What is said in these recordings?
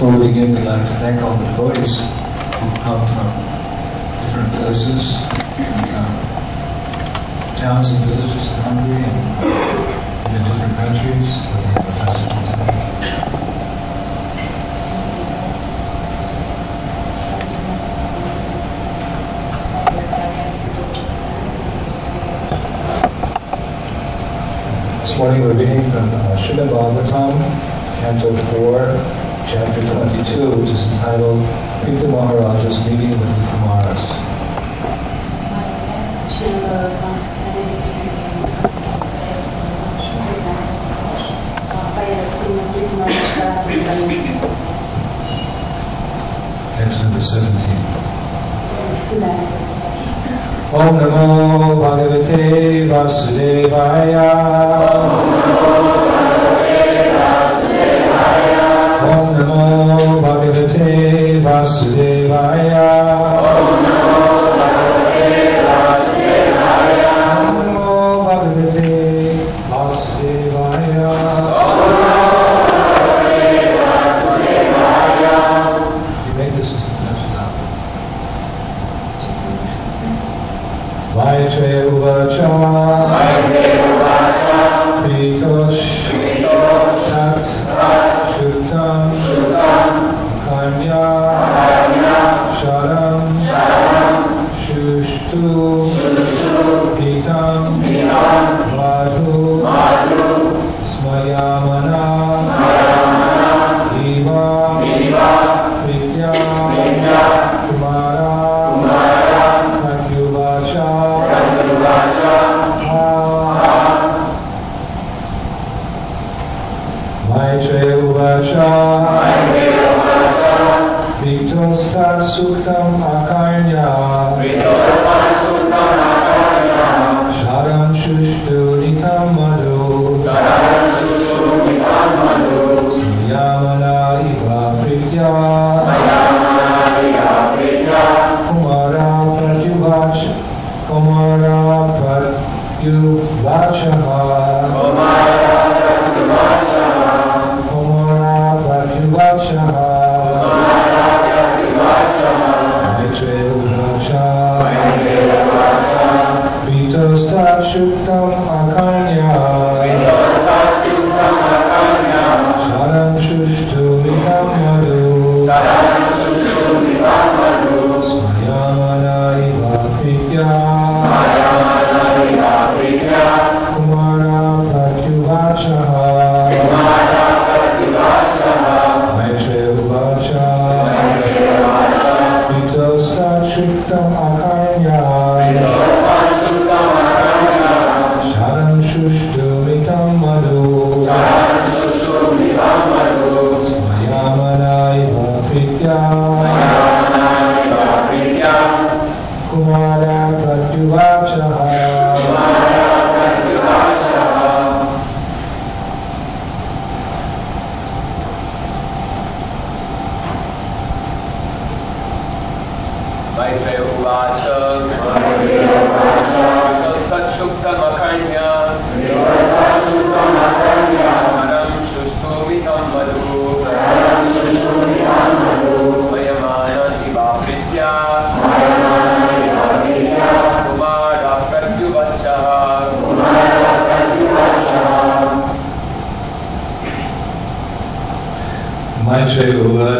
Before we begin, we'd like to thank all the devotees who've come from different places, different um, towns and villages in Hungary and in different countries. This morning we're reading from uh, Srimad Bhagavatam, Canto 4, Chapter 22, which is entitled Prithu Maharaja's Meeting with the Kumaras. Text number 17. Om Namo Bhagavate Vasudevaya.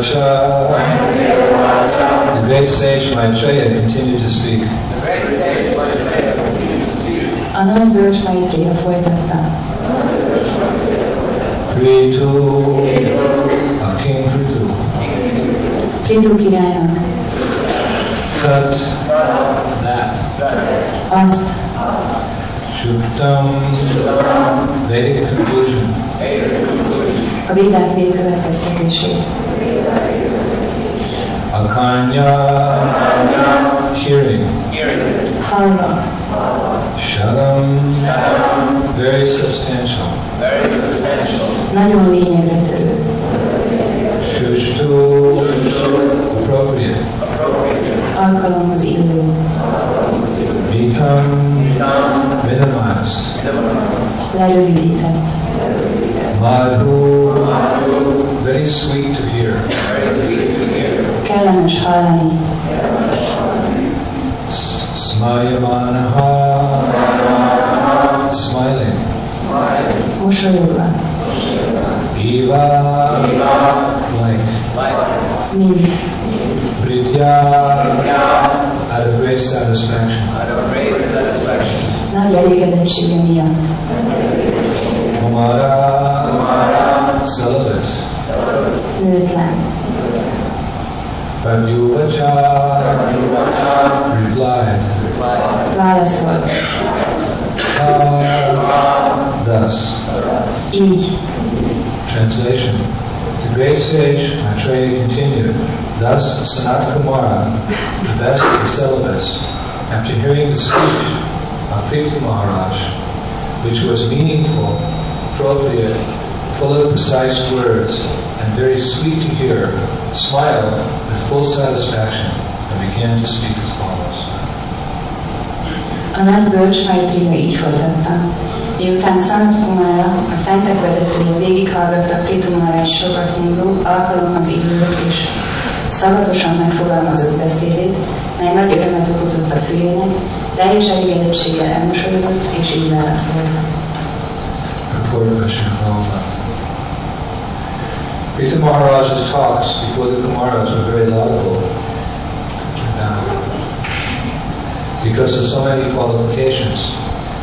Uvacha The great sage Maitreya continued to speak. Great sage Maitreya continued to speak. A nagy bölcs Maitréja folytatta. Pritu of uh, King Pritu. Pritu királynak Tat that. azt Shuktam Vedic conclusion. a védák végkövetkeztetését. Akanya hearing. Hallva, Sharam very substantial. Very substantial. nagyon lényegre törő. Shushtu appropriate. Alkalomhoz illő. Vitam minimized. lerövidített. Madhu very sweet to hear. Kellemes hallani, Smayamanaha. Smiling. mosolyogva, Eva. Like. mint, Pritya. Out of great satisfaction. Out of great satisfaction. nagy elégedettsége miatt, Kumara. Pradyuvacha. Replied. válaszolt, Ah, thus. így, Translation. The great sage Maitreya continued. Thus, Sanat Kumara, the best of the celibates, after hearing the speech of Prithu Maharaj, which was meaningful, appropriate, full of precise words, and very sweet to hear, smiled with full satisfaction and began to speak as follows. A nagy bölcs Maitréya így folytatta. Miután Szanat Kumára, a szentek vezetője végighallgatta Pritumára egy sokat mondó, alkalomhoz illő és szavatosan megfogalmazott beszédét, mely nagy örömet okozott a fülének, teljes elégedettséggel elmosolyodott és így válaszolt. Purport Shambhala. Maharaj's talks before the Kumaras were very laudable. Because of so many qualifications,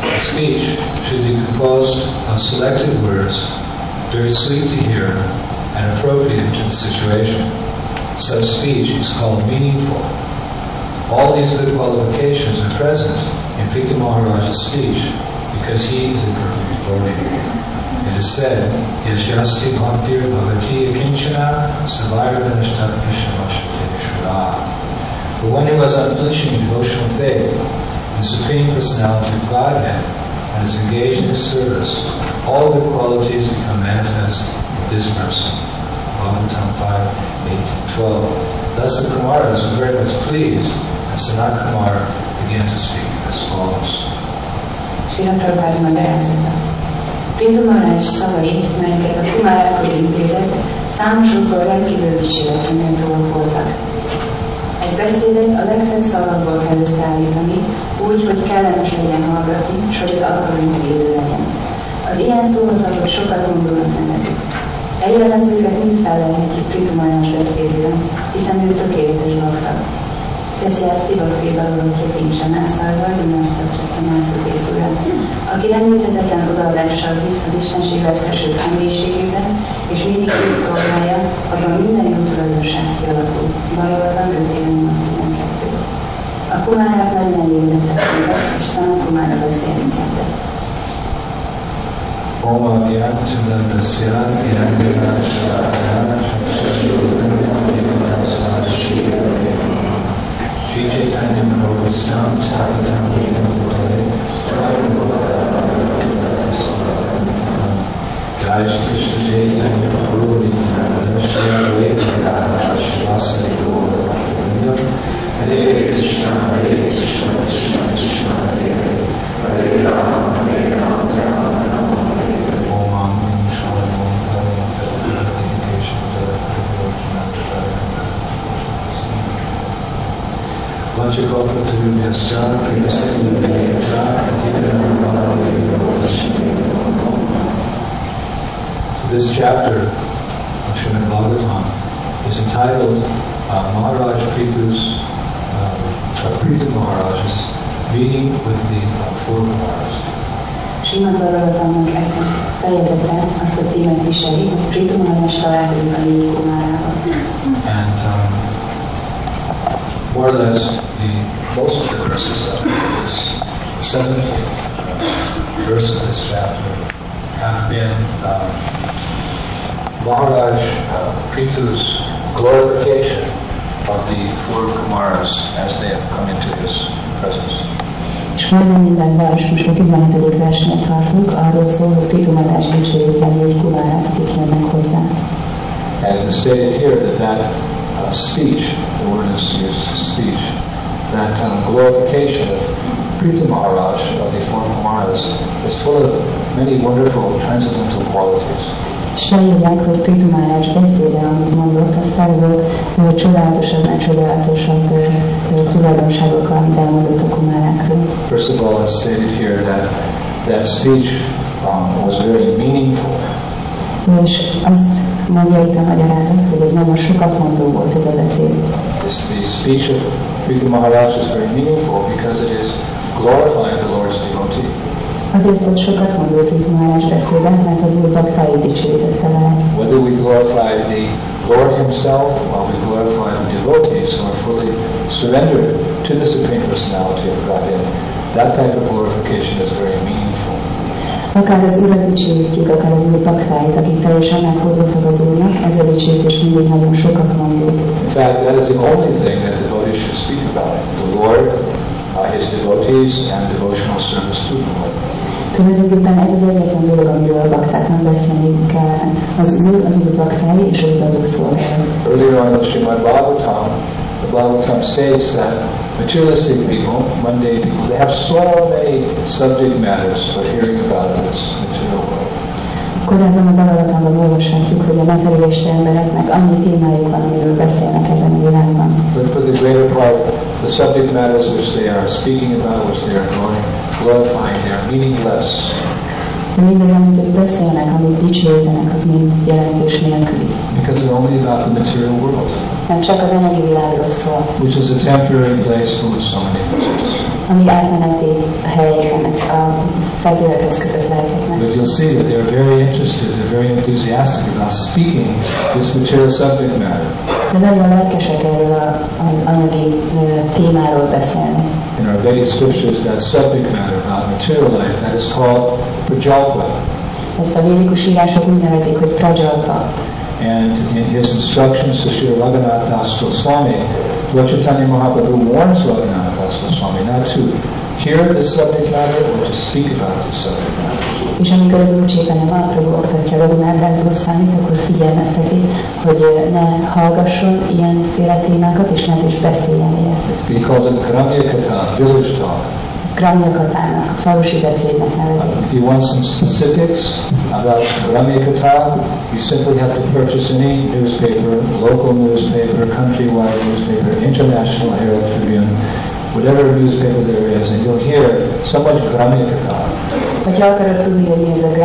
a speech should be composed of selected words, very sweet to hear and appropriate to the situation. Such speech is called meaningful. All these good qualifications are present in Prithu Maharaj's speech because he is a perfect devotee. It is said, Yashasti Bhaktir Bhavati Akinchana Savairadanashtaktishamashvateshvara. But when he was unflinching devotional faith, the Supreme Personality of Godhead, and is engaged in his service, all the qualities become manifest with this person. Bhagavatam 5, 8, 12. Thus the Kumaras were very much pleased, and Sanat began to speak as follows. Srila Prabhupád magyarázata. Printu Maharaj szavai, melyeket a Kumárákhoz intézett, számosokból rendkívül dicséretre méltóak voltak. Egy beszédet a legszebb szavakból kell összeállítani, úgy, hogy kellemes legyen hallgatni, és hogy az alkalom élő legyen. Az ilyen szólatot sokat mondónak nevezik. Eljelenzőket mind felelhetjük Pritumános beszédről, hiszen ő tökéletes bakta. Beszélsz Tibakri Bhagavati Kincsana Szarva, Gimnasztatra Szamászú Készúra, aki rendítetetlen odaadással hisz az Istenség legfelső személyiségében, és mindig így szolgálja, abban minden jó tulajdonság kialakul. Bhagavatam 5 12. A kumárák nagyon elégedettek voltak, és Szanat kumára beszélni kezdett. Om Avyantanandasya Shri Chaitanya Prabhupada Thapatam Jai Shri Krishna Chaitanya Prabhu Nityananda Shri Advaita Shivasari Gaura Hare Krishna Hare Krishna Krishna Krishna Hare Hare Hare Rama Hare Rama Rama Rama Hare Om Om Shalom Om So this chapter of Srimad Bhagavatam is entitled uh, Maharaj Pritu's, uh, Pritu Maharaj's meeting with the uh, four Kumaras. Simad Bhagavatamnak ezt a fejezete azt a címet viseli, hogy Pritu Maharaj találkozik a négy kumárával. And um, more or less, the most of the verses of this 17th verse of this chapter have been um, Maharaj uh, Pritu's glorification of the four Kumaras as they have come into his presence. És majdnem minden vers, most a 17. versnél tartunk, arról szól, hogy dicsőjük négy kumárát, akik jönnek hozzá. And it is stated here that that uh, speech, the word is used, speech, that um, glorification of Prithu Maharaj of the four Kumaras is full of many wonderful transcendental qualities. És leírják, hogy beszéde, amit mondott, az tele volt ö, csodálatosabb, csodálatosabb ö, ö, tulajdonságokkal, amit elmondott a kumárákról. First of all, it's stated here that that speech um, was very meaningful. És azt mondja itt a magyarázat, hogy ez nagyon sokat mondó volt ez a beszéd. This, the speech of Prithu Maharaj is very meaningful because it is glorifying the Lord's devotee. Azért volt sokat mondó Pritumárás beszéde, mert az ő baktái dicsőítette vele. Whether we glorify the Lord Himself or we glorify the devotees who are fully surrendered to the Supreme Personality of Godhead, that type of glorification is very meaningful. Akár az Urat dicsőítjük, akár az ő baktáit, akik teljesen megfordultak az Úrnak, ez a dicsőítés mindig nagyon sokat mondó. In fact, that is the only thing should speak about it, the Lord, uh, His devotees, and devotional service to the Lord. Tulajdonképpen ez az egyetlen dolog, amiről a baktáknak beszélni kell. Az Úr, az Úr baktái és az szolgáló. Earlier on the Srimad Bhagavatam, the Bhagavatam states that materialistic people, mundane people, they have so many subject matters for hearing about this material world. Korábban a Bhagavatamban olvashatjuk, hogy a materialista embereknek annyi témájuk van, amiről beszélnek ebben a világban. But for the greater part, the subject matters which they are speaking about, which they are glori- glorifying, they are meaningless. De mindaz, amit ők beszélnek, amit dicsőítenek, az mind jelentés nélküli. Because they're only about the material world, Mert csak az anyagi világról szól, which is a temporary place of so many. Ami átmeneti hely ennek a lelkeknek. But you'll see that they're very interested, they're very enthusiastic about speaking this material subject matter. De nagyon lelkesek erről az anyagi ö, témáról beszélni. In our Vedic scriptures, that subject matter about material life, that is called prajalpa. Ezt a védikus írások úgy nevezik, hogy prajalpa. And in his instructions to Sri Raghunath Das Goswami, Lord Mahaprabhu warns Raghunath Not to hear this subject matter or to speak about this subject matter. És amikor az Úr Csétanya Mahaprabhu oktatja Raghunáth Goszwamit, akkor figyelmezteti, hogy ne hallgasson ilyenféle témákat, és ne is beszéljen ilyet. He calls it Gramya Katha, village talk. Gramnyakatának, falusi beszédnek nevezik. If you want some specifics about Gramya Katha, you simply have to purchase any newspaper, local newspaper, countrywide newspaper, international Herald Tribune, whatever newspaper there is, and you'll hear so much Gramya Katha. Ha akarod tudni, hogy mi ez a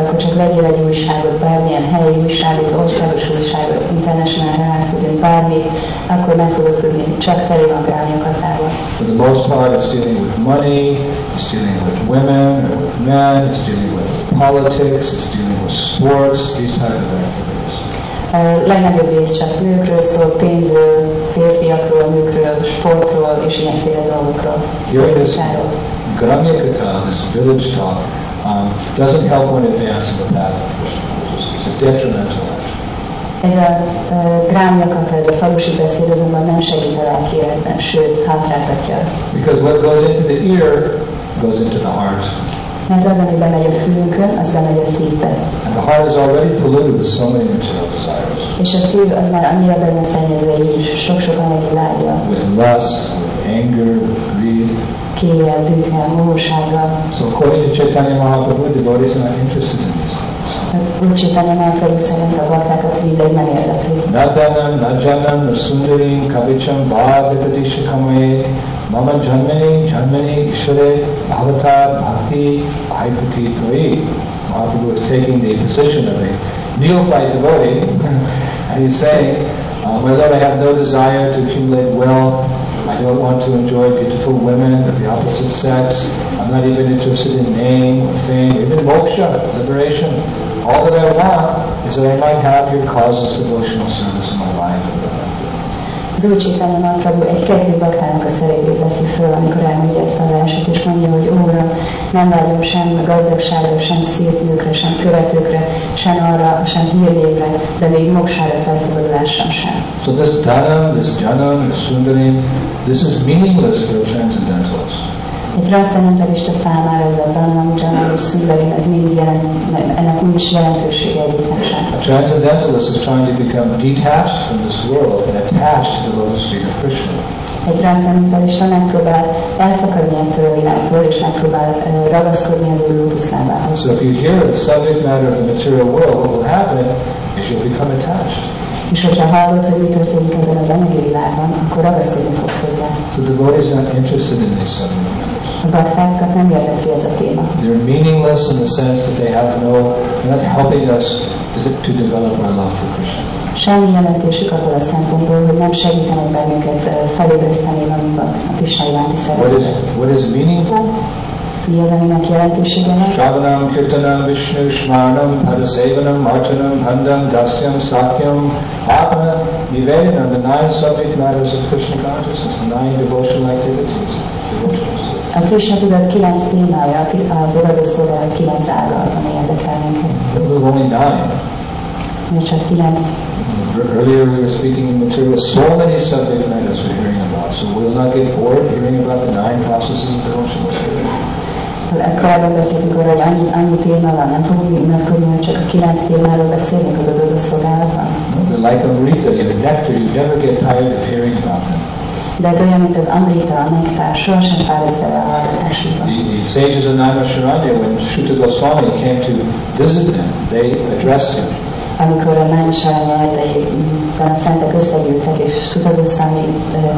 akkor csak vegyél egy újságot, bármilyen helyi újságot, országos újságot, International Herald bármit, akkor meg fogod tudni, csak felé van. For the most part, it's dealing with money, it's dealing with women or with men, it's dealing with politics, it's dealing with sports, these type of activities. Legnagyobb rész csak nőkről szól, pénzről, férfiakról, nőkről, sportról és ilyenféle dolgokról. Gramya Katha, this village talk, um, doesn't help one advance in the path of Krishna. It's detrimental. Ez a uh, grámnyakata, ez a falusi beszéd azonban nem segít a lelki életben, sőt, hátráltatja azt. Because what goes into the ear goes into the heart. Mert az, ami bemegy a fülünkön, az bemegy a szívbe. And the heart is already polluted with so many material desires. És a szív az már annyira benne szennyezve így is, sok-sok anyagi vágya, With lust, with anger, with greed. kéjjel, dühkel, mohósággal. So according to Chaitanya Mahaprabhu, devotees are not interested in these things. Úgy Csétanya Mahaprabhu szerint a baktákat mindegy nem érdekli. Nadanam, Najanam, Nasundarim, Kavicham, Bhagavati Mama Janmani, Janmani, Ishare, Bhavata, Bhakti, Bhaipuki, Tvai. Mahaprabhu is taking the position of a neophyte devotee, and he's saying, uh, my Lord, I have no desire to accumulate wealth. I don't want to enjoy beautiful women of the opposite sex. I'm not even interested in name or fame, even moksha, liberation. All that I want is that I might have your causes devotional service in my life. Az Úr Csétanya Mahaprabhu egy kezdő baktának a szerepét veszi föl, amikor elmondja ezt a verset, és mondja, hogy Óra, nem vágyom sem gazdagságra, sem szép nőkre, sem követőkre, sem arra, sem hírnévre, de még moksára felszabadulásra sem. So this dhanam, this janam, this sundarim, this is meaningless for a transcendentalist. Egy transzcendentalista számára ez a Janam és Szundarim, ez mind jelent, ennek nincs jelentősége egyiknek sem. A transcendentalist is trying to become detached from this world and attached to the lotus feet of Krishna. Egy transzendentalista megpróbál elszakadni ettől a világtól, és megpróbál ragaszkodni az ő lótuszlábához. So if you hear the subject matter of the material world, what will happen is you'll become attached. És hogyha hallod, hogy mi történik ebben az anyagi világban, akkor ragaszkodni fogsz hozzá. So the devotee is not interested in these subject They're meaningless in the sense that they have no, they're not helping us to, to develop our love for Krishna. Semmi jelentésük abból a szempontból, hogy nem segítenek bennünket felébreszteni magunkban a Krishna iránti What is, szeretetet. what is meaningful? Mi az, aminek jelentősége van? Shravanam, Kirtanam, Vishnu, Shmanam, Padasevanam, Martanam, Handam, Dasyam, Sakyam, Atma, Nivedanam, the nine subject matters of Krishna consciousness, the nine devotional activities. Devotionals. A Krishna tudat kilenc témája, az szolgálat kilenc ága az, ami érdekel minket. Only nine. Mert csak kilenc. Earlier we were speaking in material, so many subject matters we're hearing about, so we'll not get bored hearing about the nine processes of devotional Korábban beszéltünk arra, hogy annyi, annyi téma van, nem fogunk unatkozni, hogy csak a kilenc témáról beszélünk az adott szolgálatban. They're like Amrita, know, nectar, you never get tired of hearing about them. De ez olyan, mint az amrita, sohasem a hallgatásukban. The, the sages of Naimisharanya, when Suta Goswami came to visit them, they addressed him. Amikor a Nájmisáranya erdeiben a szentek összegyűltek, és Sutagosszami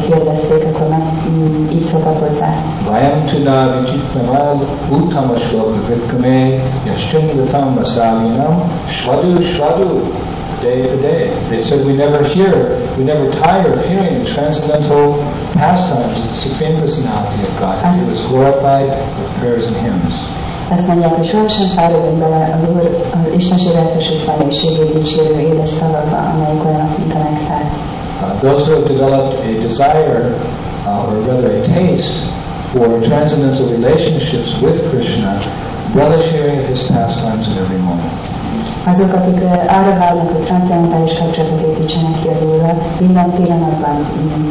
kérdezték, akkor meg mm, így szokott hozzá. Vayam tuna vijitnamal uttamasloka vitkame yashchindatam vasavinam shvadu shvadu day to day. They said we never hear, we never tire of hearing the transcendental pastimes of the Supreme Personality of God. He was glorified with prayers and hymns. Azt mondják, hogy sohasem fáradunk bele az Úr, az Istenség elfeső személyiségét dicsérő édes szavakba, amelyik olyanok, mint a nektár. Uh, those who have developed a desire, uh, or rather a taste, for transcendental relationships with Krishna, relish hearing of his pastimes at every moment. Azok, akik arra vágynak, hogy transzendentális kapcsolatot építsenek ki az Úrral, minden pillanatban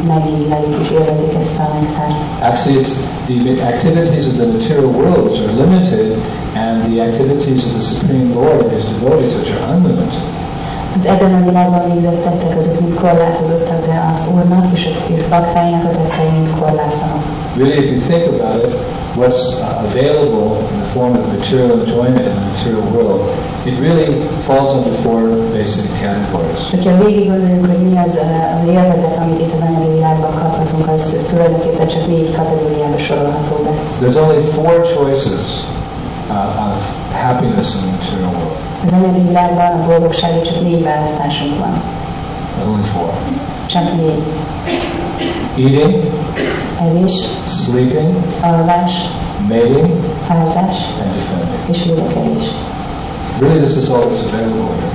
megízlelik és élvezik ezt a nektárt. Actually, it's the activities of the material world which are limited, and the activities of the Supreme Lord and His devotees which are unlimited. Az ebben a világban végzett tettek azok mind korlátozottak, de az Úrnak és a és baktáinak a tettei mind korlátlanok. Really, if you think about it, what's uh, available in the form of material enjoyment in the material world, it really falls into four basic categories. Hogyha végig gondoljuk, hogy mi az az élvezet, amit itt az anyagi világban kaphatunk, az tulajdonképpen csak négy kategóriába sorolható be. There's only four choices uh, of happiness in the material world. Az anyagi világban a boldogsági csak négy választásunk van. Only four. Négy. Eating, Evés, sleeping, alvás, mating, házás and defending. és védekezés. Really, this is all that's available here.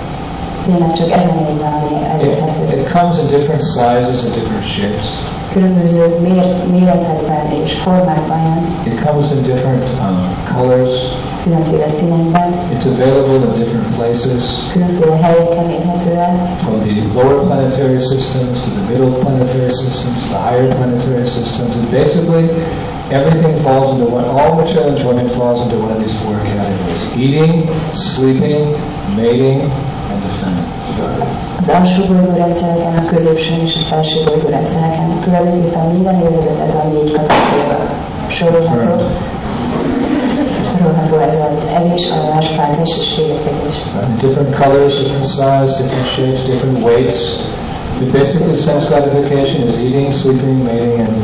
Tényleg csak ez a négy ami It, elérhető. it comes in different sizes and different shapes. Különböző mér, méretekben és formákban jön, It comes in different um, colors. Különféle színekben, It's available in different places, különféle helyeken érhető el, from the lower planetary systems to the middle planetary systems, to the higher planetary systems. And basically, everything falls into one, all material enjoyment falls into one of these four categories. Eating, sleeping, mating, and defending. az alsó bolygórendszereken, a középső és a felső bolygórendszereken tulajdonképpen minden élvezetet a négy kategóriába sorolható. Az evés, alvás, fázás és védekezés. Different colors, different size, different shapes, different weights. But basically, sense gratification is eating, sleeping, mating, and.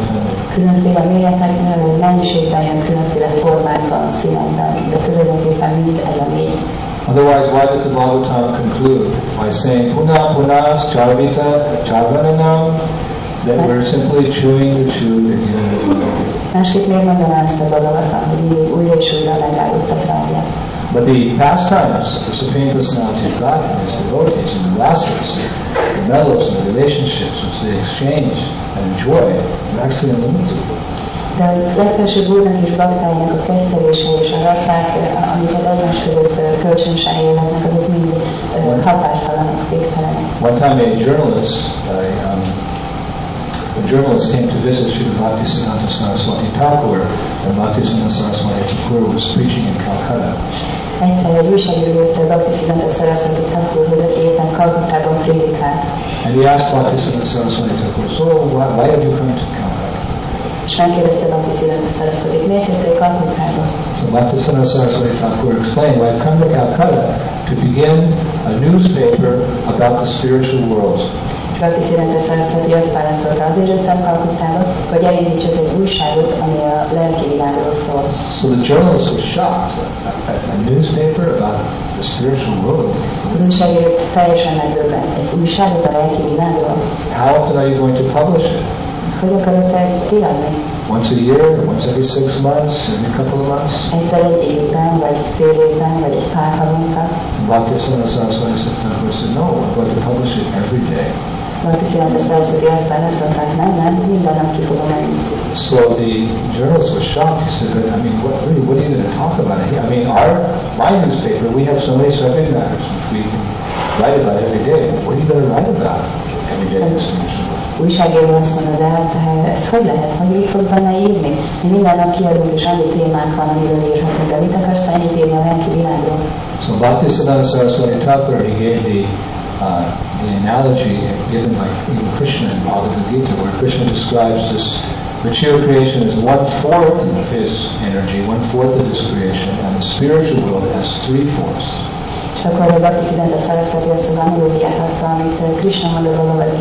Különféle méretekben, mennyiségben különféle formákban, színekben, de tulajdonképpen mind ez a négy. Otherwise, why does the Bhagavatam conclude by saying Puna Punas Charvita Charvananam? That we're simply chewing the chew again and again. Másképp miért mondaná ezt hogy mindig újra és újra megállott a rágja? But the pastimes of the Supreme Personality of God and His devotees and the rasas, the mellows and the relationships which they exchange and enjoy, are actually unlimited. De az legfelsőbb úrnak és baktáinak a kezdtelése és a rasszák, amiket egymás között kölcsönösen élveznek, azok mind határtalanok, végtelenek. One time a journalist, a, um, a journalist came to visit Srila Bhaktisiddhanta Saraswati Thakur when Bhaktisiddhanta Saraswati Thakur was preaching in Calcutta. Egyszer egy újságíró jött a Bhaktiszidanta Saraswati Thakurhoz, éppen Kalkuttában prédikált. And he asked Bhaktisiddhanta Saraswati Thakur, so why, why have you come to Calcutta? És megkérdezte Bhakti Siddhanta Saraswati, miért jöttél Kalkuttába? So Bhaktisiddhanta Saraswati Thakur explained, well, I've come to Calcutta to begin a newspaper about the spiritual world. Bhakti Siddhanta Saraswati azt válaszolta, azért jöttem Kalkuttába, hogy elindítsak egy újságot, ami a lelki világról szól. So the journalist was shocked. A, a, newspaper about the spiritual world. Az újságíró teljesen megdöbbent. Egy újságot a lelki világról? How often are you going to publish it? Hogy akarod te ezt kiadni? Once a year, once every six months, every couple of months? Egyszer egy évben, vagy fél évben, vagy egy pár havonta? Saraswati Thakur said, no, I'm going to publish it every day. Bhakti Siddhanta Saraswati azt válaszolták, nem, nem, minden nap ki fogom menni. So the journalist was shocked. He said, I mean, what, really, what are you going to talk about? I mean, our, my newspaper, we have so many subject matters we write about every day. What are you going to write about every day? in this newspaper?" Újságíró azt mondta, de hát ez hogy lehet, hogy mit fog benne írni? Mi minden nap kiadunk, és annyi témánk van, amiről írhatunk, de mit akarsz ennyit írni a lelki világról? So Bhaktisiddhanta Saraswati Thakur, he gave the, uh, the analogy given by even Krishna in Bhagavad Gita, where Krishna describes this material creation as one fourth of his energy, one fourth of his creation, and the spiritual world has three fourths. És akkor a Bhakti Siddhanta Saraswati azt az analógiát adta, amit eh, Krishna mond a Bhagavad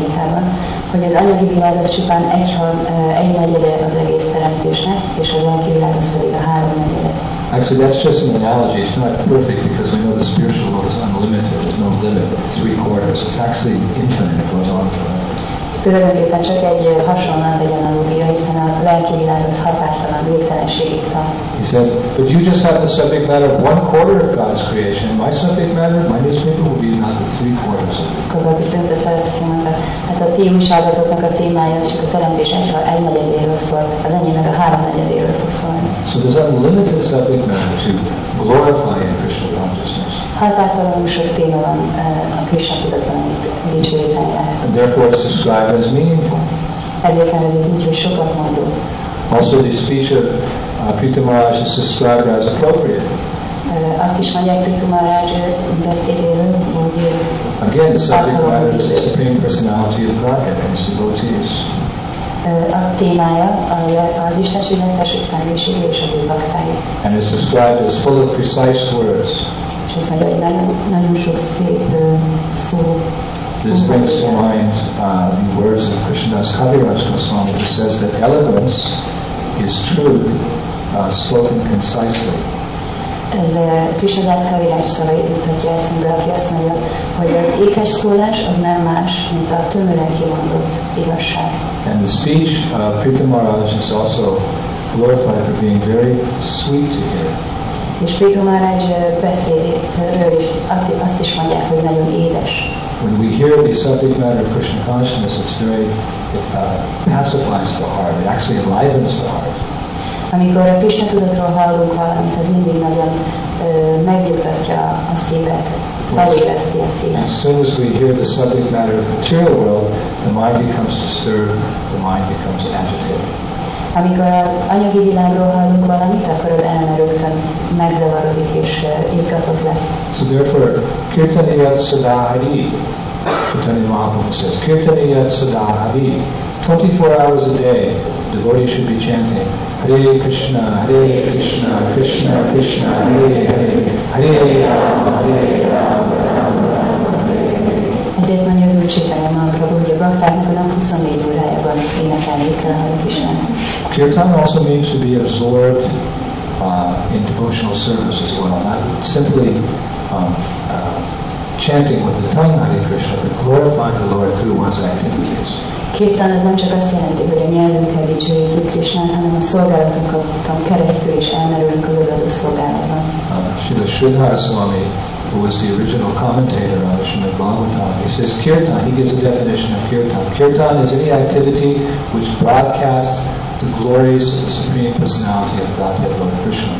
hogy az anyagi világ az csupán egy, eh, egy negyede az egész teremtésnek, és a lelki világ az pedig a három negyede. Actually, that's just an analogy. It's not perfect because we know the spiritual world is unlimited. There's no limit. Three quarters. It's actually infinite. It goes on forever. Tulajdonképpen csak egy hasonlat, egy analógia, hiszen a lelki világ az határtalan végtelenségig tart. He said, but you just have the subject matter of one quarter of God's creation. My subject matter, my newspaper will be not the three quarters of it. Akkor Siddhanta Saraswati mondta, hát a ti újságatoknak a témája az csak a teremtés egy, egy negyedéről szól, az enyémek a három negyedéről fog szólni. So there's unlimited subject matter to glorify in Krishna consciousness. Határtalanul sok téma van eh, a Krishna tudatban, amit dicsőíteni lehet. And therefore it's described as meaningful. Ezért nevezik úgy, hogy sokat mondó. Also the speech of uh, Maharaj is described as appropriate. Eh, Azt is mondják Pritu Maharaj beszédéről, hogy eh, Again, the subject matter is the Supreme Personality of Godhead and His devotees. A témája a- az Istenségnek felső személyisége és ő. And it's described as full of precise words. És azt mondja, hogy nagyon, nagyon sok szép szó. This brings to mind uh, the words of Krishnadas Kaviraj Goswami, who says that eloquence is truth uh, spoken concisely. Ez eh, Krishnadász Kaviraj szavait mutatja eszembe, aki azt mondja, hogy az ékes szólás az nem más, mint a tömören kimondott igazság. And the speech of Pritha Maharaj is also glorified for being very sweet to hear. És Pritu Maharaj eh, beszédről is azt is mondják, hogy nagyon édes. When we hear the subject matter of Krishna consciousness, it's very, it uh, pacifies the heart. It actually enlivens the heart. Amikor a Krishna tudatról hallunk valamit, az mindig nagyon ö, megnyugtatja a szívet, feléleszti a szívet. As soon as we hear the subject matter of material world, the mind becomes disturbed, the mind becomes agitated. Amikor az anyagi világról hallunk valamit, akkor az elme rögtön megzavarodik és izgatott lesz. So therefore, Kirtaniyat Sadahari, Chaitanya Mahaprabhu says, Kirtaniyat Sadahari, 24 hours a day, devotees should be chanting, Hare Krishna, Hare Krishna, Krishna Krishna, Hare Hare, Hare Rama, Hare Rama. Ezért mondja az Úr Csétája Mahaprabhu, hogy a baktáknak a nap 24 órájában énekelni kell Hare Krishnát. Kirtan also means to be absorbed uh, in devotional service as well, not simply um, uh, chanting with the tongue Hare Krishna, but glorifying the Lord through one's activities. Az nem csak azt jelenti, hogy a nyelvünkkel dicsőítjük Krishnát, hanem a szolgálatunkon keresztül is elmerülünk az adott szolgálatban. Srila Sridhar Swami, who was the original commentator on Srimad Bhagavatam, he says Kirtan, he gives a definition of Kirtan. Kirtan is any activity which broadcasts the glories of the Supreme Personality of Godhead Lord Krishna.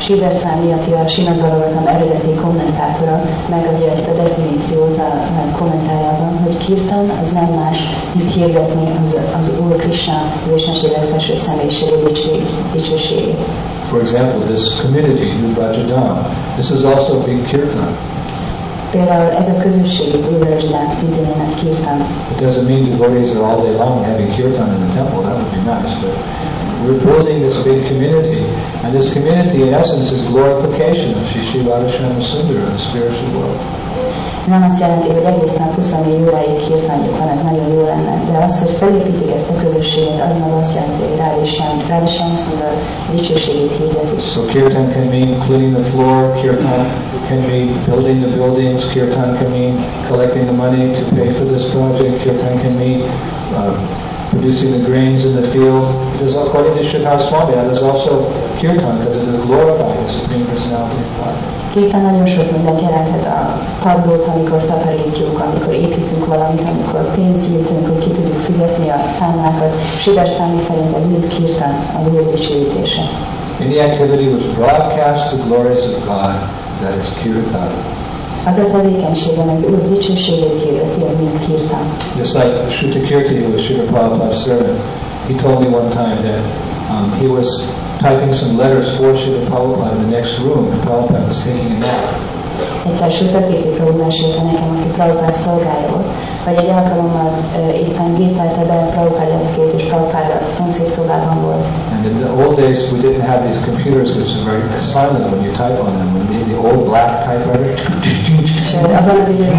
Swami, aki a Simad Bhagavatam eredeti kommentátora, megadja ezt a definíciót a a kommentájában, hogy kirtan az nem más, mint hirdetni az, az Úr Krishna, az Istenségek felső személyisége dicső- dicsőségét. For example, this community, New Bhajadam, this is also big kirtan. Például ez a közösségi bűvölgyidám szintén egy nagy kirtan. It doesn't mean devotees are all day long having kirtan in the temple, that would be nice, but we're building this big community, and this community in essence is glorification of Shri Shri Radha Shyamasundar in the spiritual world. Nem azt jelenti, hogy egész nap 24 óráig van, ez nagyon jó lenne, de az, hogy felépítik ezt a közösséget, az meg azt jelenti, hogy Radharshyamu Sundar dicsőségét hirdetik. So kirtan can mean cleaning the floor, kirtan can mean building the buildings, kirtan can mean collecting the money to pay for this project, kirtan can mean uh, producing the grains in the field. It is according to Shridhar Swami, that is also kirtan because it is glorifying the Supreme Personality of God. Kirtan nagyon sok mindent jelenthet a padlót, amikor takarítjuk, amikor építünk valamit, amikor pénzt gyűjtünk, hogy ki tudjuk fizetni a számlákat. Sidas számi szerint ez mind kirtan, az úr dicsőítése. Any activity which broadcasts the glories of God, that is kirtan. Az a tevékenység, ami az Úr dicsőségét hirdeti, az mind kirtan. Just like Shruta Kirti, who was Prabhupada's servant, he told me one time that um, he was typing some letters for Srila Prabhupada in the next room, and Prabhupada was taking a nap. Egyszer mesélte nekem, aki Prabhupád szolgálja volt, hogy egy alkalommal ö, éppen gépelte be Prabhupád leckét, és Prabhupád a szomszéd szobában volt. And in the old days, we didn't have these computers which are very silent when you type on them. We need the old black typewriter. És abban az időben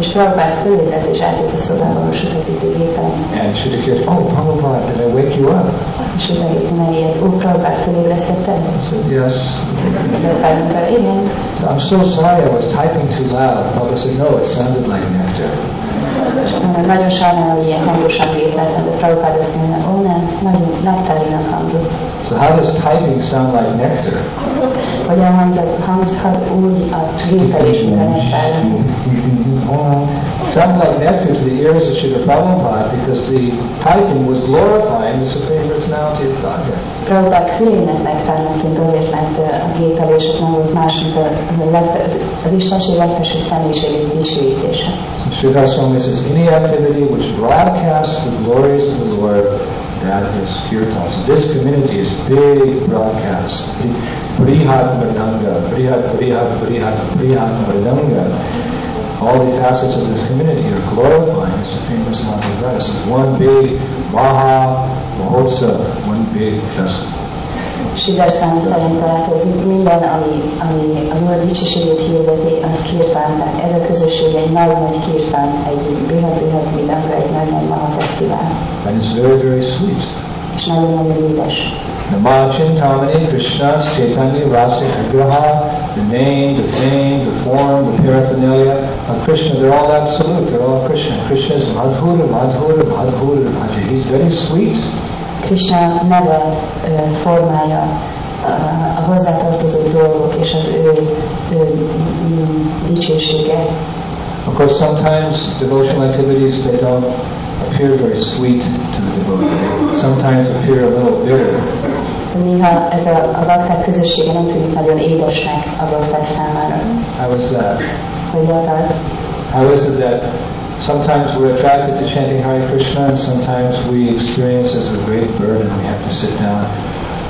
És Prabhupád fölébredt, és átjött a szobában a sütökéti gépen. And Shruta Kirti, oh Prabhupada, did I wake you up? És Sütökéti megijedt, ó, Prabhupád fölébresztetted? I said, yes. Prabhupád mondta, igen. So, I'm so sorry I was typing too loud. Prabhupada said, no, it sounded like nectar. Nagyon sajnálom, hogy ilyen hangosan gépeltem, de Prabhupád azt mondja, ó nem, nagyon nektárinak hangzott. So how does typing sound like nectar? The ears of Srila Prabhupada because the was glorifying the Supreme Personality of Godhead. A gépelés az nem volt más, mint a, a legfe- az, az Istenség legfelsőbb személyiségét dicsőítése. So Sridhar Swami says, any activity which broadcasts the glories of the Lord, that is kirtan. So this community is big broadcast. Brihat Mridanga, Brihat, Brihat, Brihat, Brihat Mridanga. All the facets of this community are glorifying the Supreme Personality of one big Maha Mahotsav, one big festival. Swami szerint tehát minden, ami, ami az Úr dicsőségét hirdeti, az kirtán, tehát ez a közösség egy nagy-nagy kirtán, egy bihat-bihat vidanga, egy nagy-nagy maha fesztivál, And it's very, very sweet. és nagyon-nagyon édes. Nama Chintamani Krishna Chaitanya Rasa Agraha, the name, the fame, the form, the paraphernalia of Krishna, they're all absolute, they're all Krishna. Krishna is Madhura, Madhura, Madhura, Madhura. He's very sweet. Krishna neve, ö, uh, formája, a, hozzátartozó dolgok és az ő, ő dicsősége. Of course, sometimes devotional activities, they don't appear very sweet to the devotee. Sometimes appear a little bitter. Néha ez a, a bakták közössége nem tűnik nagyon édesnek a bakták számára. How is that? Hogy az? How is it that sometimes we're attracted to chanting Hare Krishna and sometimes we experience as a great burden we have to sit down.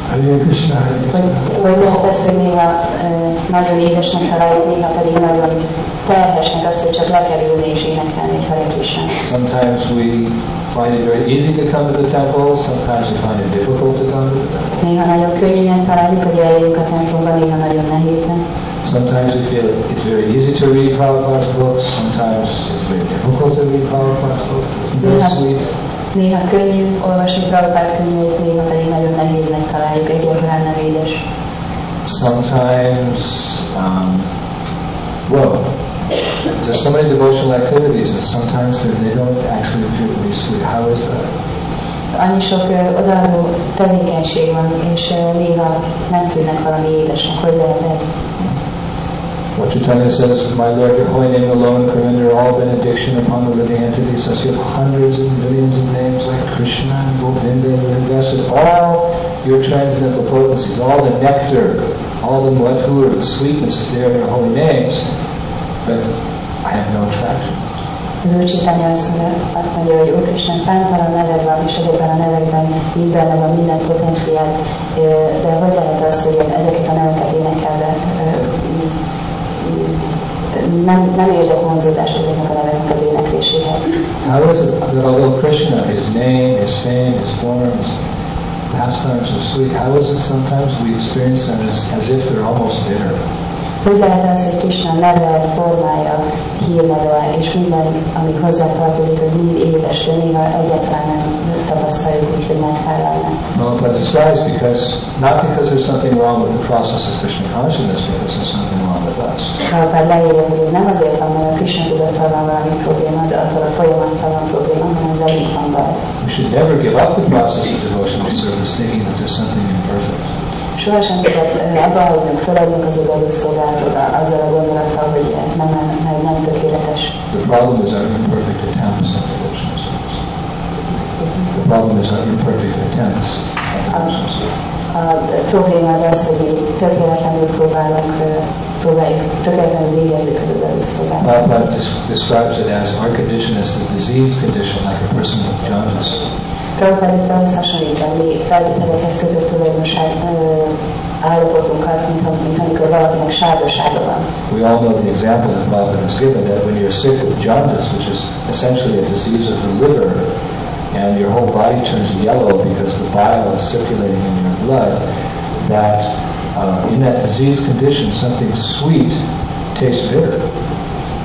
Hare Krishna, Hare Krishna. hogy lehet néha nagyon édesnek találjuk, néha pedig nagyon terhesnek azt, hogy csak lekerülni és énekelni Hare Krishna. Sometimes we find it very easy to come to the temple, sometimes we find it difficult to come to the temple. Néha nagyon könnyűen találjuk, hogy eljöjjünk a templomba, néha nagyon nehéznek. Sometimes we feel it's very easy to read Prabhupada's books, sometimes it's very difficult to read Prabhupada's books. It's very Yeah. sweet. Néha könnyű olvasni Prabhupád könyveit, néha pedig nagyon nehéznek találjuk, egyáltalán nem édes. Sometimes, um, well, there's so many devotional activities that sometimes they don't actually appear to be sweet. How is that? Annyi sok ö, odaadó tevékenység van, és ö, néha nem tűnnek valami édesnek, hogy lehet ez. What Chaitanya says, My Lord, your holy name alone can render all benediction upon the living entities. Thus you have hundreds and millions of names like Krishna and Govinda and invested all your transcendental potencies, all the nectar, all the madhur, the sweetness is there in your holy names. but I have no attraction. Az Úr Csitánya azt mondja, hogy Úr Krishna számtalan neved van, és ezekben a nevekben mind benne van minden potenciál, ö, de hogy lehet az, hogy én ezeket a neveket énekelve nem, nem érzek vonzódást ezeknek a neveknek az énekléséhez. How is it that although Krishna, his name, his fame, his form, his pastimes are sweet, how is it sometimes we experience them as, as if they're almost bitter? Hogy lehet az, hogy Krishna neve, formája, és minden, ami hozzá tartozik, az mind édes, de néha egyáltalán nem tapasztaljuk úgy, hogy megfelelne. Well, but it's wise because, not because there's something wrong with the process of Krishna consciousness, because there's something wrong with us. Leírja, hogy ez nem azért van, mert a Krishna tudattal van valami probléma, az attól a folyamattal van probléma, hanem velünk van baj. We should never give up the process of devotional service thinking that there's something imperfect. Sohasem szabad ö, abba hagynunk, feladjunk az odaadó szolgálatot azzal a gondolattal, hogy nem, nem, nem, nem tökéletes. The problem is our imperfect attempts at service. The problem is our imperfect attempts at service. A probléma az az, hogy tökéletlenül próbálunk, próbáljuk, tökéletlenül végezzük az szolgálatot. Prabhupada des- describes it as our condition is the disease condition, like a person with jaundice. Tulajdonság állapotunkat, mint, amikor valakinek van. We all know the example that Prabhupada has given that when you're sick with jaundice, which is essentially a disease of the liver, and your whole body turns yellow because the bile is circulating in your blood, that uh, in that disease condition, something sweet tastes bitter.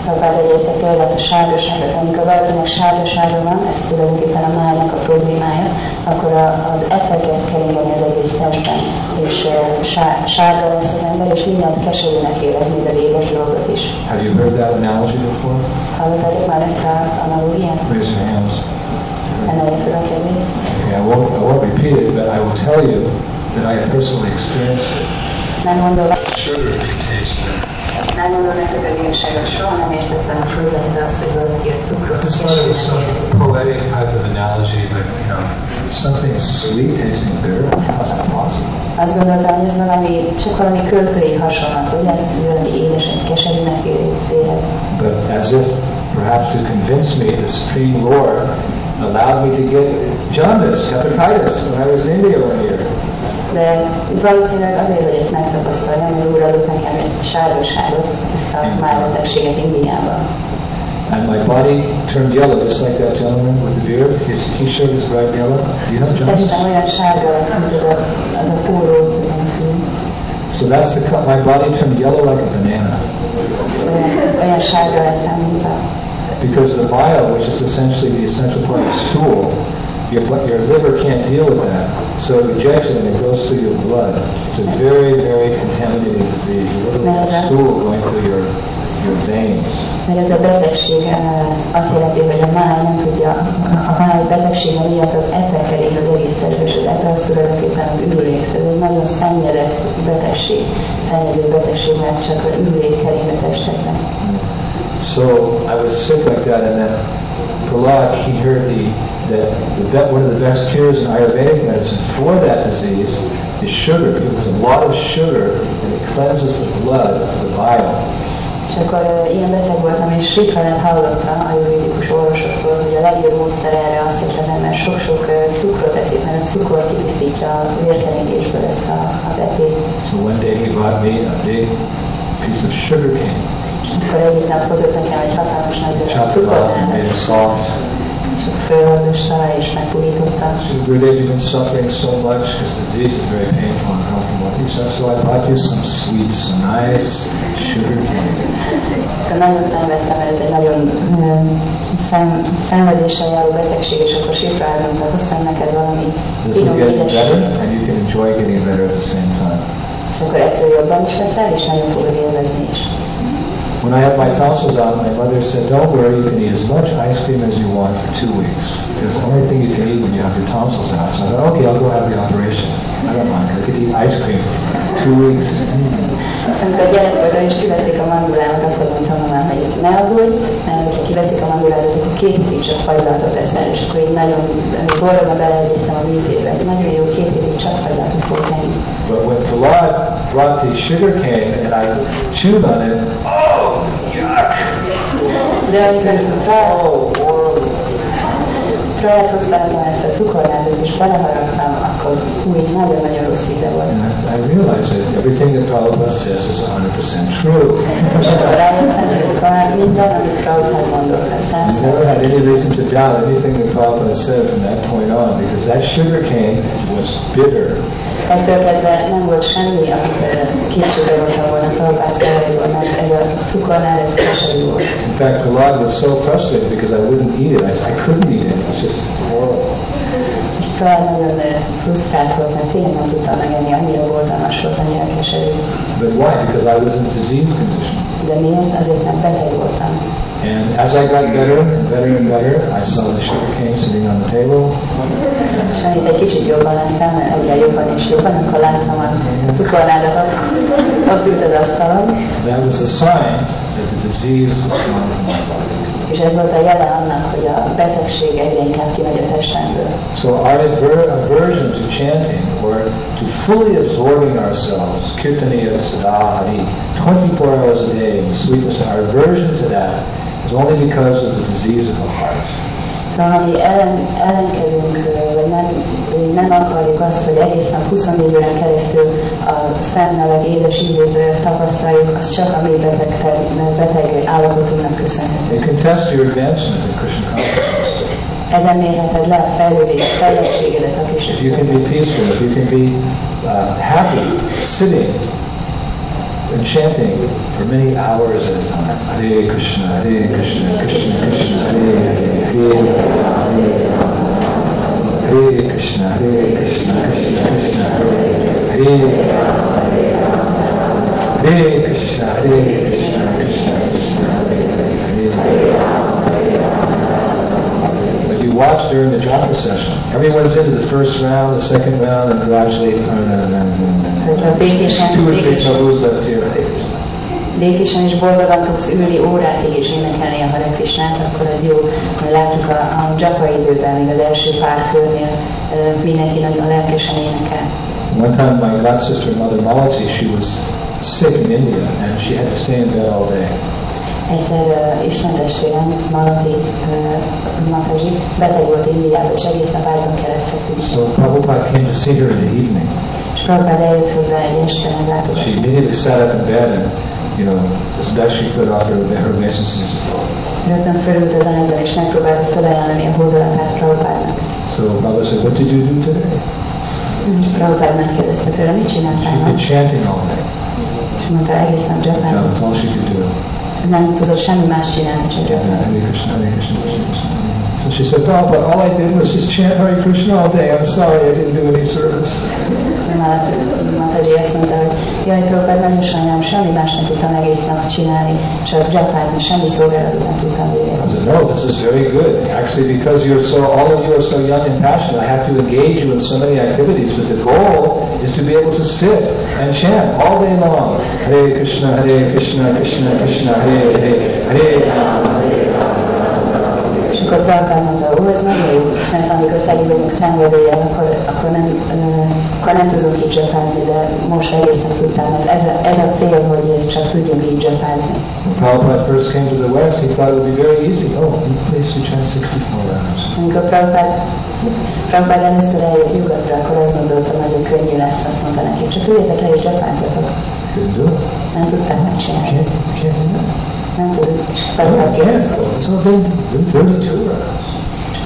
Prabhupád egyrészt a példát a sárgaságot, amikor valakinek sárgasága van, ez tulajdonképpen a májnak a problémája, akkor a, az etek kezd keringeni az egész testben, és sár, sárga lesz az ember, és mindjárt keserűnek érez még az édes dolgot is. Have you heard that analogy before? Hallottátok már ezt a analógiát? Raise your hands. Emelje fel a kezét. Okay, I won't, I won't repeat it, but I will tell you that I have personally experienced it. Nem bitter. nem mondom nektek az igazságot, soha nem értettem a főzetét azt, hogy valaki a cukrot This thought it some poetic type of analogy, but you know, something sweet tasting bitter. How's that possible? Azt gondoltam, hogy ez valami, csak valami költői hasonlat, lehet, hogy valami édesen, keserűnek érez. But as if perhaps to convince me, the Supreme Lord allowed me to get jaundice, hepatitis, when I was in India one year. De valószínűleg azért, hogy ezt megtapasztaljam, az úr adott nekem egy sárgosságot, ezt a Indiában. And my body turned yellow, just like that gentleman with the beard. His t-shirt is bright yellow. Do you have jaundice? Testem olyan sárga mint az a, az a póró. So that's the cut. My body turned yellow like a banana. olyan, olyan sárga lettem, mint a Because the bile, which is essentially the essential part of stool, your, your liver can't deal with that. So it rejects it and it goes through your blood. It's a very, very contaminating disease. You literally have stool going through your, your veins. Mert ez a betegség azt jelenti, hogy a máj nem tudja, a máj betegsége miatt az etek elég az egész testbe, és az etek az tulajdonképpen az ürülék, szóval ez egy nagyon szennyedett betegség, szennyező betegség, mert csak az ürülék kering a testekben. So I was sick like that, and then Prahlad, he heard the, that one of the best cures in Ayurvedic medicine for that disease is sugar. Because there's a lot of sugar, and it cleanses the blood of the bile. És akkor ilyen beteg voltam, és Srikanát hallottam a juridikus orvosoktól, hogy a legjobb módszer erre az, hogy az ember sok-sok cukrot eszik, mert a cukor kipisztítja a vérkeringésből ezt a, az etét. So one day he brought me a big piece of sugar cane, Nap hozott nekem egy hatalmas nagy soft. és akkor fölhallgatta és megpurította. She you've been suffering so much because the disease is very painful and uncomfortable. He said, so I brought you some sweets, some nice sugar. Akkor nagyon szenvedtem, mert ez egy nagyon szem, szenvedéssel járó betegség, és akkor Sifra elmondta, hoztam neked valami finom édességet, and you can enjoy getting better at the same time. és akkor ettől jobban is leszel, és nagyon fogod élvezni is. When I had my tonsils out, my mother said, don't worry, you can eat as much ice cream as you want for two weeks. Because the only thing you can eat when you have your tonsils out. So I thought, okay, I'll go have the operation. I don't mind. I could eat ice cream for two weeks. Amikor gyerek voltam, és kiveszik a mandulámat, akkor mondtam hogy ne aggódj, mert kiveszik a mandulámat, akkor két hétig csak fagylatot eszel, és akkor így nagyon boldogan beleegyeztem a műtétbe, nagyon jó, két hétig csak fagylatot fogok enni. But when Prahlad brought the sugar cane and I chewed on it, oh, De amikor Fraját hoztam ezt a cukornádot és beleharaptam, akkor új, nagyon-nagyon rossz íze volt. I, I realized that everything that Prabhupada says is 100% true. És akkor rájöttem, minden, amit Prabhupada mondott, a I never had any reason to doubt anything that Prabhupada said from that point on because that sugar cane was bitter. Ettől kezdve nem volt semmi, amit voltam volna Prabhupada szavaiból, mert ez a cukornál, ez keserű volt. In fact, Prahlad was so frustrated because I wouldn't eat it. I, I couldn't eat it. It was just horrible. És Prabhupada nagyon ö, frusztrált volt, mert tényleg nem tudtam megenni, annyira borzalmas volt, annyira keserű. But why? Because I was in disease condition. De miért? Azért, mert beteg voltam. And as I got better, better and better, I saw the sugar cane sitting on the table. És amit egy kicsit jobban láttam, egyre jobban és jobban, akkor láttam a cukornádakat, ott ült az asztalon, That was a sign that the disease was gone from my body. És ez volt a annak, hogy a betegség egyre inkább kimegy a testemből. So our aver- aversion to chanting or to fully absorbing ourselves, kirtaniya sada hari, 24 hours a day in the sweetness, our aversion to that is only because of the disease of the heart. Szóval ha mi ellen, ellenkezünk, vagy nem, nem akarjuk azt, hogy egész nap 24 órán keresztül a szemmeleg édes ízét tapasztaljuk, az csak a mi beteg, beteg állapotunknak köszönhető. It can test your advancement in Krishna consciousness. Ezen mérheted le a fejlődés, fejlettségedet a If you can be peaceful, you can be uh, happy sitting and chanting for many hours at a time. Hare Krishna, Hare Krishna, Krishna Krishna, Hare Hare, Hare Hare Krishna, Hare Krishna, Krishna Krishna, Hare Hare Hare Krishna, Hare Krishna, Krishna Krishna, Hare Hare. But you watch during the japa session. Everyone's into the first round, the second round, and gradually two or three prabhus left here. Békésen és boldogan tudsz ülni órákig és énekelni a Hare Krishnát, akkor ez jó. Látjuk a, a japa időben, még az első pár körnél mindenki nagyon lelkesen énekel. One time my god sister mother Malati, she was sick in India and she had to stay in bed all day. Egyszer uh, Isten testvérem, Malati uh, Mataji, beteg volt Indiában, és egész nap ágyban kellett feküdni. So Prabhupada came to see her in the evening. És Prabhupád eljött hozzá egy este She meglátogatni. immediately sat up in bed and, you know, as best she could offer her, her obeisances. Rögtön fölült az ágyban, és megpróbálta felajánlani a hódolatát Prabhupádnak. So Prabhupada said, what did you do today? Prabhupád megkérdezte tőle, mit csináltál She'd ma? been chanting all day. És mondta, egész nap That japázott. was all she could do. Nem tudott semmi más csinálni, csak. So she said, Prabhupada, all I did was just chant Hare Krishna all day. I'm sorry I didn't do any service. Azt mondta, hogy jaj, Prabhupád, nagyon sajnálom, semmi más nem tudtam egész nap csinálni, csak japázni, semmi szolgálatot nem tudtam I végezni. said, no, this is very good. Actually, because you're so, all of you are so young and passionate, I have to engage you in so many activities, but the goal is to be able to sit and chant all day long. Hare Krishna, Hare Krishna, Krishna Krishna, Hare Hare, Hare Rama, Hare És akkor Prabhupád mondta, ó, ez nagyon jó, amikor teli vagyunk szenvedéllyel, akkor, akkor, nem, akkor nem tudunk így japázni, de most egészen tudtam, mert ez, a- ez a cél, hogy csak tudjunk így japázni. Prabhupada first came to the West, he thought it would be very easy. Oh, please to chant 64 rounds. Amikor Prabhupád, Prabhupád először eljött nyugatra, akkor azt gondoltam, hogy könnyű lesz, azt mondta neki, csak üljetek le és it. Nem tudták megcsinálni. Nem tudjuk. És I can't. kérdezte, been, been 32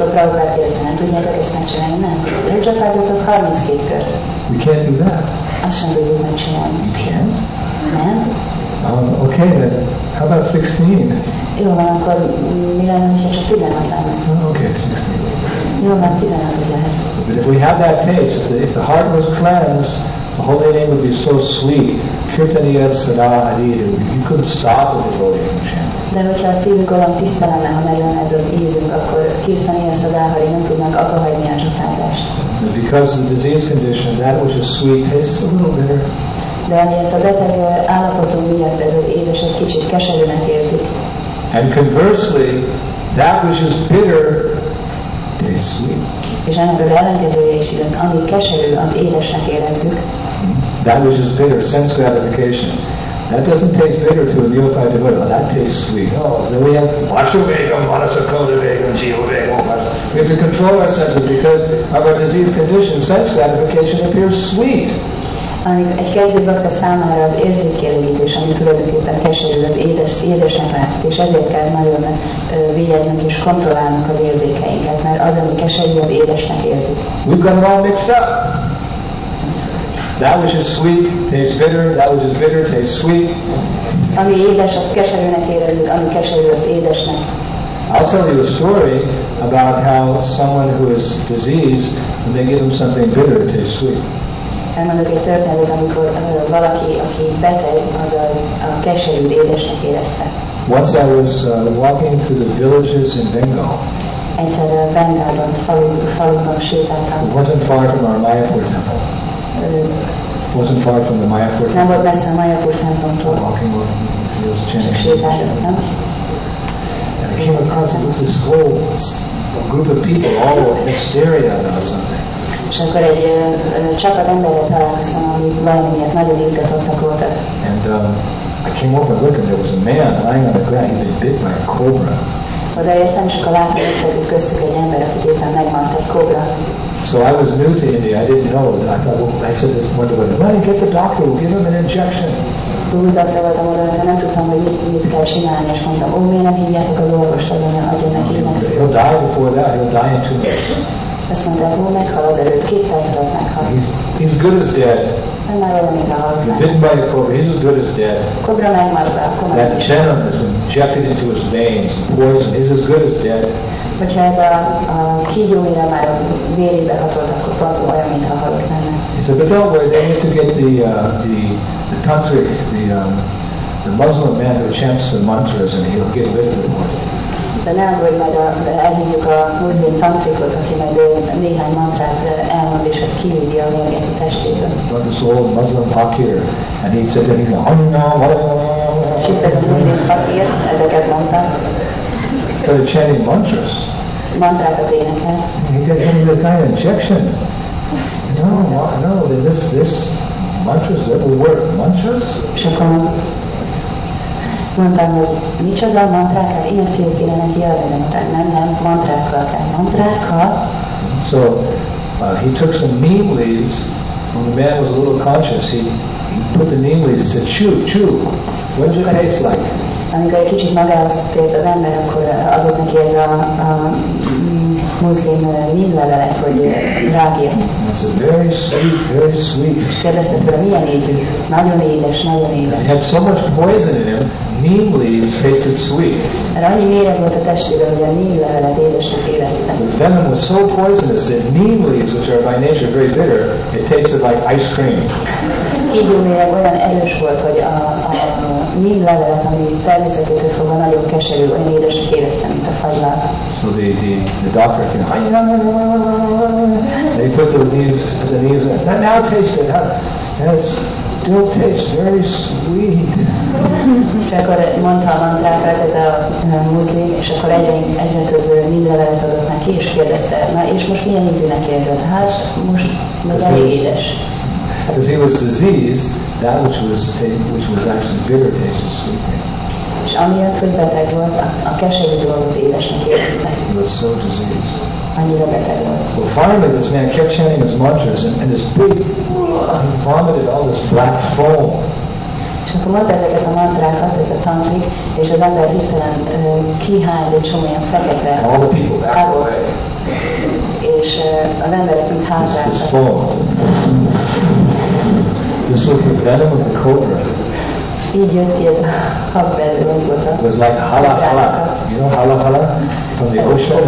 rounds. és akkor Prabhupád kérdezte, nem tudjátok ezt megcsinálni? Nem. De 32 kör. We can't do that. Azt sem tudjuk megcsinálni. You can't? Nem? Um, okay then. How about 16? Jó van, akkor mi lenne, ha csak 16 lenne? Oh, okay, 16. Jó van, 16 az lehet. But if we have that taste, if the, if the heart was cleansed, the holy name would be so sweet. Kirtaniyat Sada Hari. You couldn't stop a devotee from chanting. De hogyha a szívünk olyan tiszta lenne, ha megvan ez az ízünk, akkor kirtani ezt az áhari, nem tudnak abba hagyni a zsatázást. But because of the disease condition, that which is sweet tastes a little bitter. De amiatt a beteg állapotunk miatt ez az édes egy kicsit keserűnek érzik. And conversely, that which is bitter tastes sweet. És ennek az ellenkezője is igaz, ami keserű, az édesnek érezzük. That which is bitter, sense gratification. That doesn't taste bitter to a neophyte devotee. Oh, that tastes sweet. Oh, then we have Vachuvegam, Manasakotavegam, Jihvavegam. We have to control our senses because of our disease condition. Sense gratification appears sweet. Amíg egy kezdő bakta számára az érzékkielégítés, ami tulajdonképpen keserű, az édes, édesnek látszik, és ezért kell nagyon ö, vigyáznunk és kontrollálnunk az érzékeinket, mert az, ami keserű, az édesnek érzik. We've got it all mixed up. That which is sweet tastes bitter. That which is bitter tastes sweet. Ami édes, azt keserűnek érezzük, ami keserű, azt édesnek. I'll tell you a story about how someone who is diseased, when they give them something bitter, it tastes sweet. Elmondok egy történetet, amikor valaki, aki beteg, az a, a keserű édesnek érezte. Once I was uh, walking through the villages in Bengal. Egyszer Bengálban, falu, faluban sétáltam. It wasn't far from our Mayapur temple. It wasn't far from the Mayapur Nem volt messze a Majapur templomtól. Walking over the fields, chanting. And I came across this, this whole group of people all in hysteria about something. És akkor egy ö, csapat találkoztam, amik valamiért nagyon izgatottak voltak. And um, I came over and looked, and there was a man lying on the ground. He'd been bit by a cobra. Odaértem, és akkor láttam, hogy feküdt köztük egy ember, akit éppen megmaradt egy kobra. So I was new to India. I didn't know. I thought, well, I said this one to one, and get the doctor. We'll give him an injection. Doktor voltam oda, de nem tudtam, hogy mit, mit kell csinálni, és mondtam, ó, miért nem hívjátok az orvost, azon adjon neki injekciót. He'll die before that. He'll die in two minutes. Azt mondták, ó, meghal az előtt, két perc alatt meghal. He's, he's good as dead. Bitten by a cobra. He's as good as dead. That is. venom been injected into his veins. Poison. He's as good as dead. Hogyha ez a, a kígyó, mire már a vérébe hatolt, akkor lenne. He said, but don't worry. They need to get the uh, the the tantric, the um, the Muslim man who chants the mantras, and he'll get rid of poison. De nem, hogy majd a, elhívjuk a muszlim tantrikot, aki majd néhány mantrát elmond, és ez kiüli a mérget a testéből. But this old Muslim fakir, and he said that he És itt ez a muszlim fakír, ezeket mondta, started chanting mantras. mantrákat énekel. He giving this guy an injection. No, no, this this mantras that will work. Mantras? És akkor mondtam, hogy micsoda mantrákat, injekciót kéne neki mondták, nem, nem, mantrákkal kell, mantrákkal. So uh, he took some neem leaves. When the man was a little conscious, he, he put the neem leaves and said, "Chew, chew. What does it taste like?" Amikor egy kicsit magához tért az ember, akkor adott neki ez a, a mm, muszlim ö, nímlevelet, hogy ö, rágja. It's a very sweet, very sweet. Kérdezte tőle, milyen ízű? Nagyon édes, nagyon édes. He had so much poison in him, neem leaves tasted sweet. Mert annyi méreg volt a testében, hogy a nímlevelet édesnek érezte. The venom was so poisonous that neem leaves, which are by nature very bitter, it tasted like ice cream. Kígyó méreg olyan erős volt, hogy a, a, a nímlevelet, ami természetétől fogva nagyon keserű, olyan édesnek érezte, mint a fagylal. So the, the, the doctor can, they put the leaves, the leaves in. Now, now taste it. Huh? And it still tastes very sweet. És akkor mondta a mantrákat ez a, muszlim, és akkor egyre, egyre több nímlevelet adott neki, és kérdezte, na és most milyen ízűnek érzed? Hát most még elég édes. Because he was diseased, that which was which was actually bitter tasted sweet. És amiatt, hogy beteg volt, a, a keserű dolgot édesnek érezte. He was so diseased. Annyira beteg volt. So finally, this man kept chanting his mantras, and, and this big, he vomited all this black foam. És akkor mondta ezeket a mantrákat, ez a tantrik, és az ember hirtelen kihányt egy csomó ilyen fekete And all the people backed ágok, away. és az emberek mind This, this foam. This was the venom of the cobra. Így jött ki ez a habbelő mozdulata. It was like hala hala. You know hala hala from the ocean.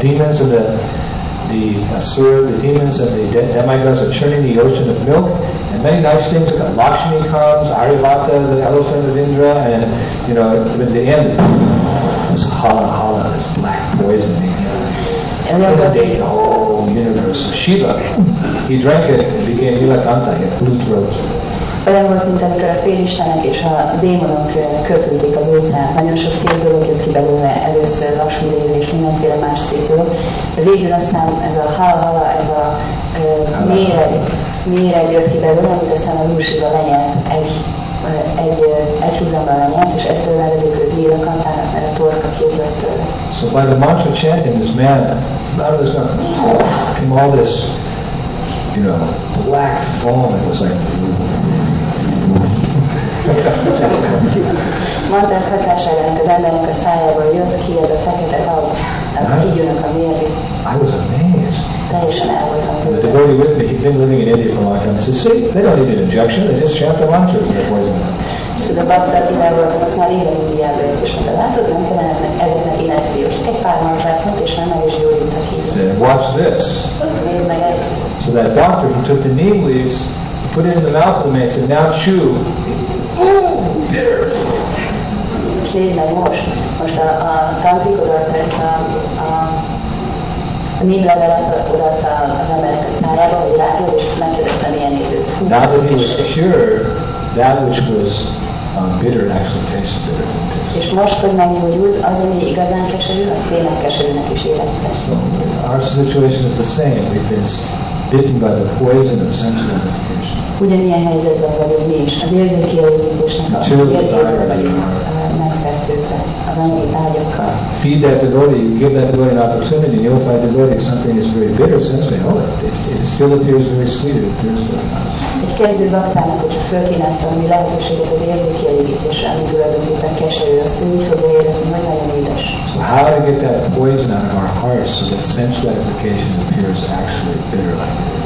Demons and the the asura, the demons and the de- demigods are churning the ocean of milk, and many nice things. Lakshmi comes, Airavata, the elephant of Indra, and you know, in the end, this hala hala, this black poison, Olyan volt, inundated the whole universe. Shiva, he drank it and became Nilakantha, he had blue throat. Olyan volt, mint amikor a félistenek és a démonok köpülték az óceánt. Nagyon sok szép dolog jött ki belőle, először Lakshmi Devi és mindenféle más szép dolog. Végül aztán ez a hala-hala, ez a ö, méreg, méreg jött ki belőle, amit aztán az úr Siva lenyelt egy, egy, egy húzammal lenyelt, és ettől nevezik őt Nilakanthának, mert a torka kiugrott tőle. So by the mantra chanting, this man, of this nothing, came all this, you know, black foam. It was like, Ennek az embernek a szájából jött ki ez a fekete a mérgek. I was amazed. Teljesen el voltam The devotee with me, he'd been living in India for a long time. He said, see, they don't need an injection. They just chant the mantras and they're poisoned. Tudod, a bakta, akivel voltam, azt már éve Indiába jött, és mondta, látod, nem kellene ezeknek injekció, csak egy pár mantrát mond, és már meg is így. said, watch this. Nézd meg ezt. So that doctor, he took the neem leaves, put it in the mouth of the man, said, now chew. Ezt a, a, az embernek a szájába, hogy és megkérdezte, milyen néző. Now that he was cured, that which was um, bitter actually tasted bitter. És most, hogy meggyógyult, az, ami igazán keserű, az tényleg keserűnek is érezte. So our situation is the same. We've been bitten by the poison of gratification. Ugyanilyen helyzetben vagyunk mi is. Az érzéki elégítésnek a Csillog a mérgéből tájra. vagyunk eh, megfertőzve az anyagi tárgyakkal. Feed that devotee, you give that devotee an opportunity, you'll find devotee something is very bitter sensibly. Oh, it, it, it still appears very sweet, it appears very nice. Egy kezdő baktának, hogyha fölkínálsz lehetőséget az érzéki elégítésre, ami tulajdonképpen keserű, azt úgy fogja érezni, hogy nagyon édes. So how to get that poison out of our hearts so that sense gratification appears actually bitter like it is?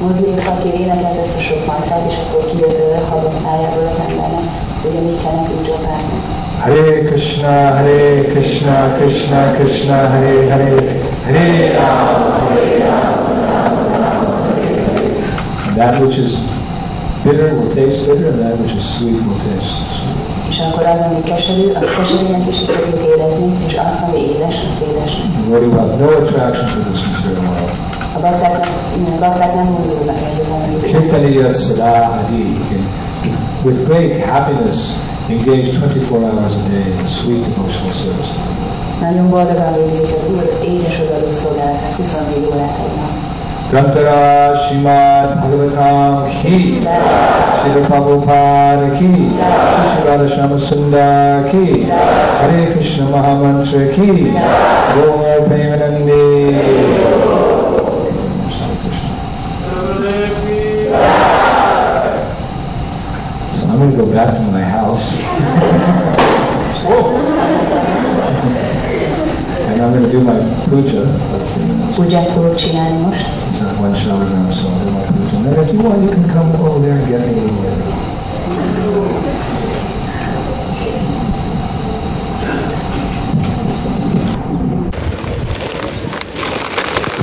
Muzlim fakir énekelt ezt a sok mantrát, és akkor kijött a habasztájából az embernek, ugye mit kell nekünk csapálni. Hare Krishna, Hare Krishna, Krishna Krishna, Hare Hare, Hare Rama, Hare Rama. That which is bitter will taste bitter, and that which is sweet will taste sweet. És akkor az, ami keserű, az keserűnek is fogjuk érezni, és azt, ami édes. The devotee will have no attraction for this material world. A bakták, a bakták nem húzódnak ez az anyagi Kirtaniya Sada Hari with great happiness, engaged 24 hours a day in sweet devotional service. Nagyon boldogan végzik az Úr édes odaadó szolgálatát 24 órát egy nap. Grantara Srimad Bhagavatam Ki Srila Prabhupada Ki Sri Radha Shyama Sundar Ki Hare Krishna Mahamantra Ki Gomar Premanandi So I'm going to go back to my house. and I'm going to do my puja. Pudzsát fogok csinálni most. It's not one shalagram, so I'll do my puja. And then if you want, you can come over there and get me a little later.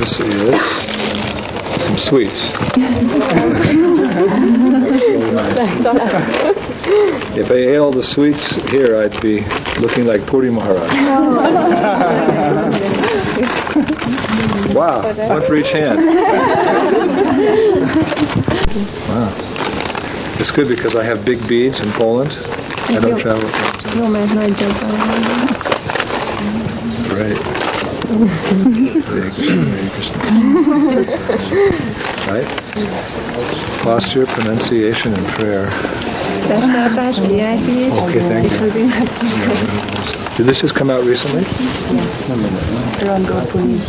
This is some sweets. if I ate all the sweets here, I'd be looking like Puri Maharaj. wow, one for each hand. wow. It's good because I have big beads in Poland. I don't travel. Jó, mert. Right. Hare Krishna, Hare right? Posture, pronunciation, and prayer. Okay, thank you. Did this just come out recently? Rondol Puni.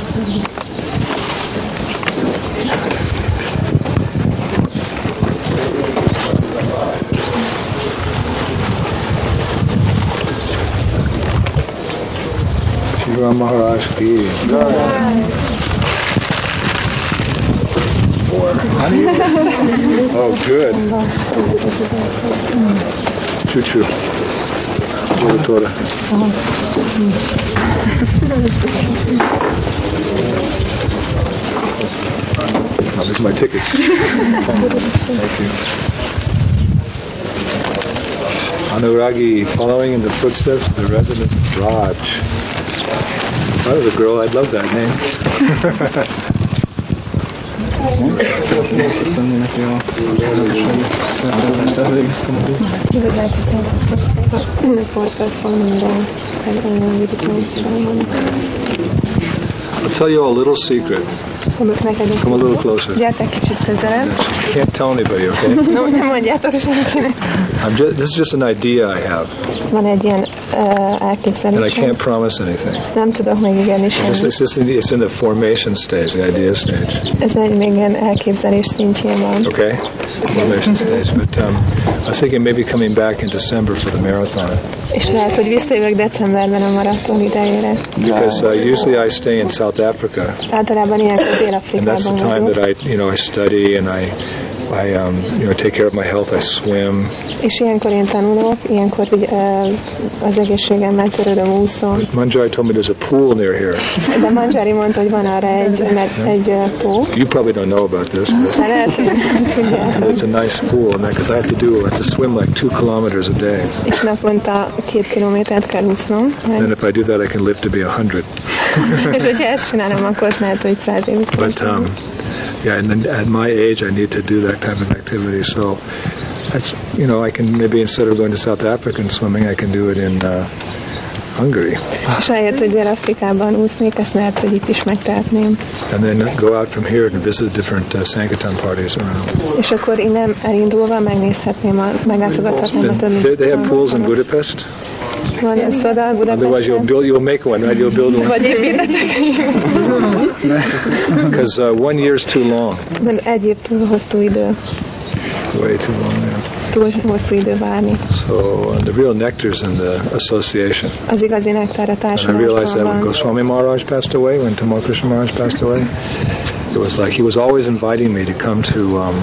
Maharaj ki. Honey? Oh, good. Choo choo. Tora tora. Oh, these are my tickets. Thank you. Anuragi, following in the footsteps of the residents of Vraj. If I was a girl, I'd love that name. Köszönni neki a szeretettel végeztem a Igazából szerintem folytat van minden. I'll tell you a little secret. Come a little closer. Gyertek kicsit közelebb. Can't tell anybody, okay? No, nem mondjátok senkinek. I'm just, this is just an idea I have, Van egy ilyen uh, and I can't promise anything. Nem tudok megígérni It's, semmit. it's, just in, it's in the formation stage, the idea stage. Ez egy még ilyen elképzelés szintjén van. Okay? Formation stage. But um, I was thinking maybe coming back in December for the marathon. És lehet, hogy visszajövök decemberben a maraton idejére. Because uh, usually I stay in South Africa, Általában and that's the time that I, you know, I study and I, I, um, you know, take care of my health. I swim. És ilyenkor én tanulok, ilyenkor ugye, uh, az egészségemmel törődöm úszom. Manjari told me there's a pool near here. De Manjari mondta, hogy van arra egy, egy uh, tó. You probably don't know about this, but hogy tudjátok. it's a nice pool, because I have to do, I have to swim like two kilometers a day. És naponta két kilométert kell úsznom. And if I do that, I can live to be a hundred. És hogyha ezt csinálom, akkor lehet, hogy száz évig. But um, yeah, and at my age, I need to do that type of activity. So that's you know, I can maybe instead of going to South Africa and swimming, I can do it in uh, És ahelyett, hogy Dél-Afrikában úsznék, ezt lehet, hogy itt is megtehetném. and then go out from here and visit different uh, Sankirtan parties around. És akkor innen elindulva megnézhetném, a, meglátogathatnám a többi. they, they have pools in Budapest. Van szoda Otherwise, you'll Budapesten. build, you'll make one, right? You'll build one Vagy építetek. because uh, one year's too long, Mert egy év túl hosszú idő. Way too long. Yeah. Túl hosszú idő várni. So uh, the real nectar's in the association. Az igazi nektár a And I realized that when. Goswami Maharaj passed away, when Tamal Krishna Maharaj passed away, it was like he was always inviting me to come to um,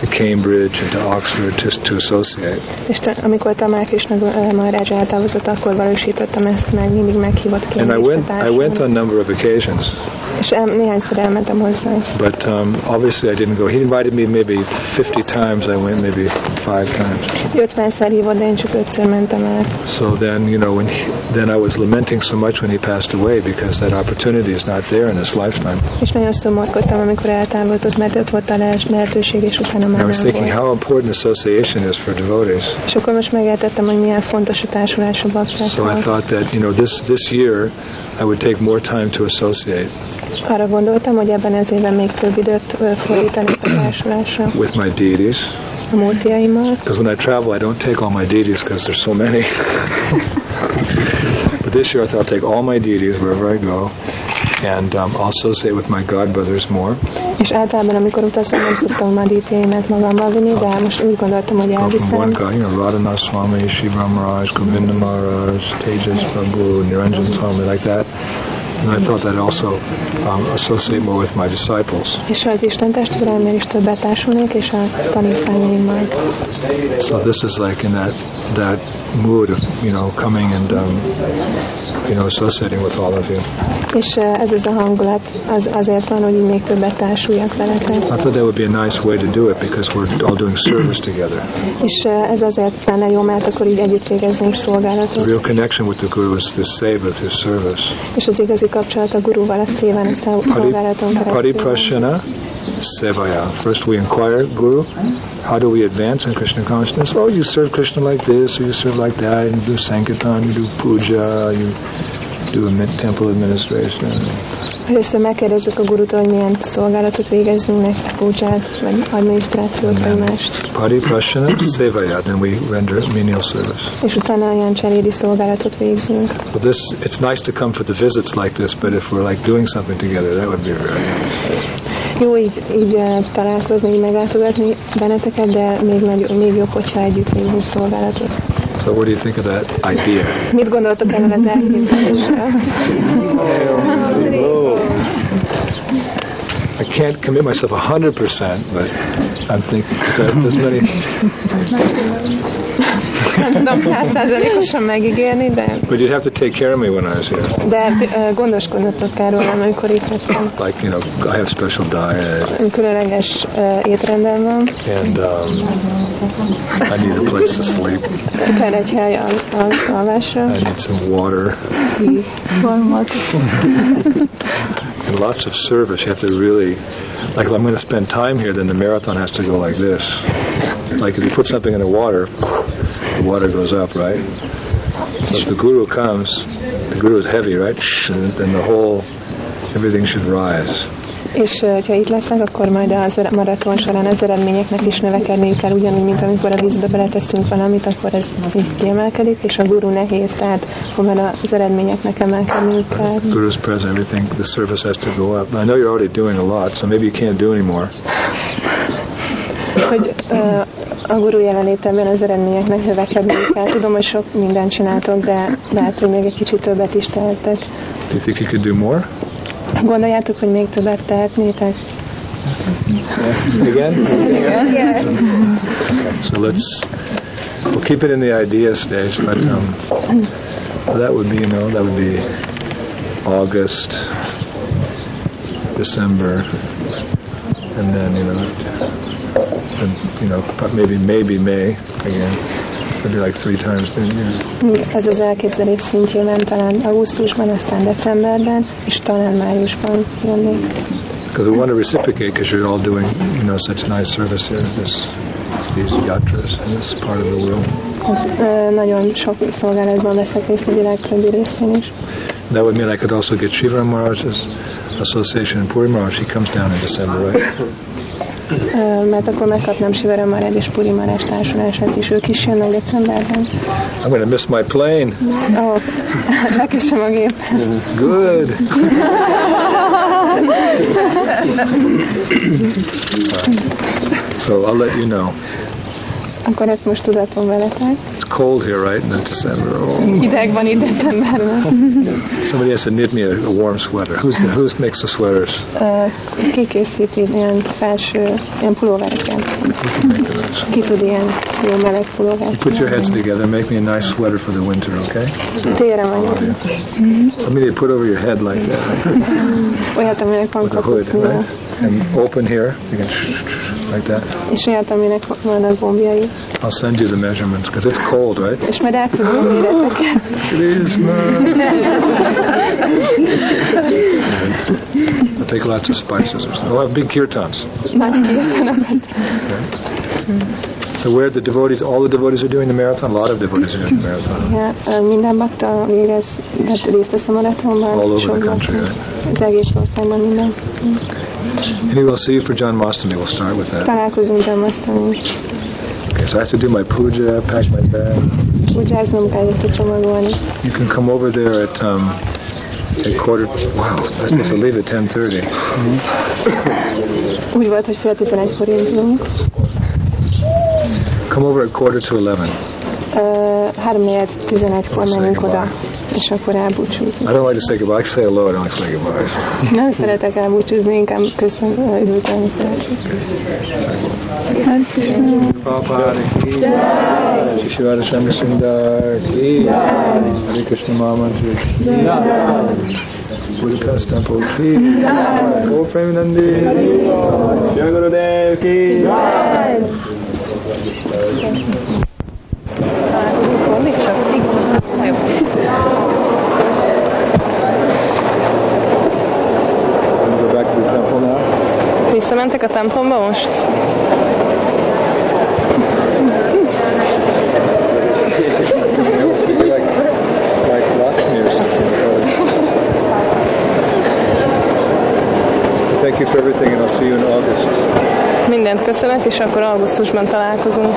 to Cambridge and to Oxford just to associate. És te, amikor Tamál Krishna uh, Maharaj eltávozott, akkor valósítottam ezt meg, mindig meghívott ki. And I went I went on a number of occasions, És el, néhányszor elmentem hozzá. but um, obviously I didn't go. He invited me maybe 50 times. I went maybe five times. 50-szer hívott, de én csak ötször mentem el. So then you know when he, then I was lamenting so much when he passed away because that opportunity is not there in this lifetime. És nagyon szomorkodtam, amikor eltávozott, mert ott volt a le- lehetőség, és utána már I was nem thinking volt. how important association is for devotees. És akkor most megértettem, hogy milyen fontos a társulás a So I thought that you know this this year I would take more time to associate Arra gondoltam, hogy ebben az évben még több időt fordítanék a társulásra with my deities a múltjaimmal. because when I travel I don't take all my deities because there's so many. but this year I thought I'll take all my deities wherever I go, and um, I'll associate with my god brothers more. És általában, amikor utazom, nem szoktam már díjjaimet magammal vinni, de most úgy gondoltam, hogy from one elviszem. god, you know, Radhanath Swami, Shiva Maharaj, Govinda Maharaj, Tejas Prabhu, Niranjan Swami, like that. And I thought I'd also um, associate more with my disciples. És az Isten testvéremmel is többet társulnék, és a tanítványaimmal. So this is like in that that mood of you know coming and um, you know associating with all of you. És ö, ez az a hangulat az, azért van, hogy még többet társuljak veletek. I thought that would be a nice way to do it because we're all doing service together. És ö, ez azért lenne jó, mert akkor így együtt végezzünk The szolgálatot. real connection with the guru is this seva, this service. És az igazi kapcsolat a gurúval, a széven, a szolgálaton keresztül. prashana sevaya. First we inquire, Guru, how do we advance in Krishna consciousness? Oh, you serve Krishna like this, or you serve like that, you do Sankirtan, you do puja, you do temple administration. Először megkérdezzük a gurutól, hogy milyen szolgálatot végezzünk neki, púcsát, vagy adminisztrációt, vagy mást. Pari prashana sevaya, then we render menial service. És utána olyan cserédi szolgálatot végzünk. Well, this it's nice to come for the visits like this, but if we're like doing something together, that would be very nice. Jó így, így eh, találkozni, így meglátogatni benneteket, de még, nagy, még jobb, hogyha együtt végzünk szolgálatot. So, what do you think of that idea? Mit gondoltok erről az elképzelésről? I can't commit myself 100%, but I'm thinking there's many. Nem tudom százszázalékosan megígérni, de, But you'd have to take care of me when I was here. de ö, gondoskodnotok kell rólam, amikor itt leszem. Like, you know, I have special diet, Különleges ö, étrendem van, and um, I need a place to sleep. kell egy hely al, al, alvásra, I need some water and lots of service. You have to really, like, I'm going to spend time here, then the marathon has to go like this. Like, if you put something in the water, the water goes up, right? So if the guru comes, the guru is heavy, right? And then the whole, everything should rise. és ö, ha itt leszek, akkor majd az maraton során az eredményeknek is növekedni kell, ugyanúgy, mint amikor a vízbe beleteszünk valamit, akkor ez így kiemelkedik, és a guru nehéz, tehát onnan az eredményeknek emelkedni kell. Guru's present, everything, the service has to go up. I know you're already doing a lot, so maybe you can't do any more. hogy ö, a guru jelenlétében az eredményeknek növekedni kell. Tudom, hogy sok mindent csináltok, de lehet, hogy még egy kicsit többet is tehettek. Do you think you could do more? Gondoljátok, hogy még többet tehetnétek? Again? So let's we'll keep it in the idea stage, but um, that would be you know that would be August, December, and then you know, and, you know maybe maybe May again. Maybe like three times a year. Ez az elképzelés szintjében talán augusztusban, aztán decemberben, és talán májusban jönnék. Because we want to reciprocate because you're all doing you know such nice service here. This these yatras in this part of the world. Nagyon sok szolgálatban veszek részt a világ többi részén is. That would mean I could also get Shiva Maharaj's association in Puri Maharaj. He comes down in December, right? Mert akkor megkapnám Sivara Marad és Puri Marás társulását is, ők is jönnek decemberben. I'm going to miss my plane. Oh, lekesem a gép. Good. so I'll let you know. Akkor ezt most tudatom veletek. It's cold here, right? In December. Oh. Hideg van itt decemberben. Somebody has to knit me a, a warm sweater. Who's the, who makes the sweaters? Ö, Ki készít így ilyen felső, ilyen pulóvereket? Ki tud ilyen jó meleg pulóvert? Put your heads together. And make me a nice sweater for the winter, okay? Téren vagyok. Oh, Something you put over your head like that? Olyat, aminek van with a hood, kapucnia? And open here. You can like that. és olyat, aminek vannak gombjai. I'll send you the measurements because it's cold, right? És majd elküldöm a méreteket. Krishna. I'll take lots of spices or something. We'll have big kirtans. Kirtanokat. So where the devotees, all the devotees are doing the marathon? A lot of devotees are doing the marathon. Yeah, ö, minden bakta végez, tehát részt vesz a maratonban. All over the country, right? Az egész országban minden. Anyway, we'll see you for Janmashtami. We'll start with that. Találkozunk Jamasztani. Okay, so I have to do my puja, pack my bag. Pudzsáznom kell összecsomagolni. You can come over there at um, at quarter. Wow, I'm supposed to leave at 10:30. Úgy volt, hogy fél tizenegykor indulunk. Come over at quarter to 11. Három négyed tizenegykor Say menjünk oda, és akkor elbúcsúzunk. I don't like to say goodbye. I say hello. I don't like to say goodbye. Nem szeretek elbúcsúzni, inkább köszönöm, üdvözlni szeretnék. Prabhupada ki Jai Shivara Shami Sundar ki Hare Krishna Mahamantra ki Budapest Temple ki Go Premanandi Jai Gurudev ki Találkozunk holnap csak? Igen. Jó. Go back to the temple now. Visszamentek a templomba most? Maybe like, like Lakshmi or something. Thank you for everything and I'll see you in August. Mindent köszönök, és akkor augusztusban találkozunk.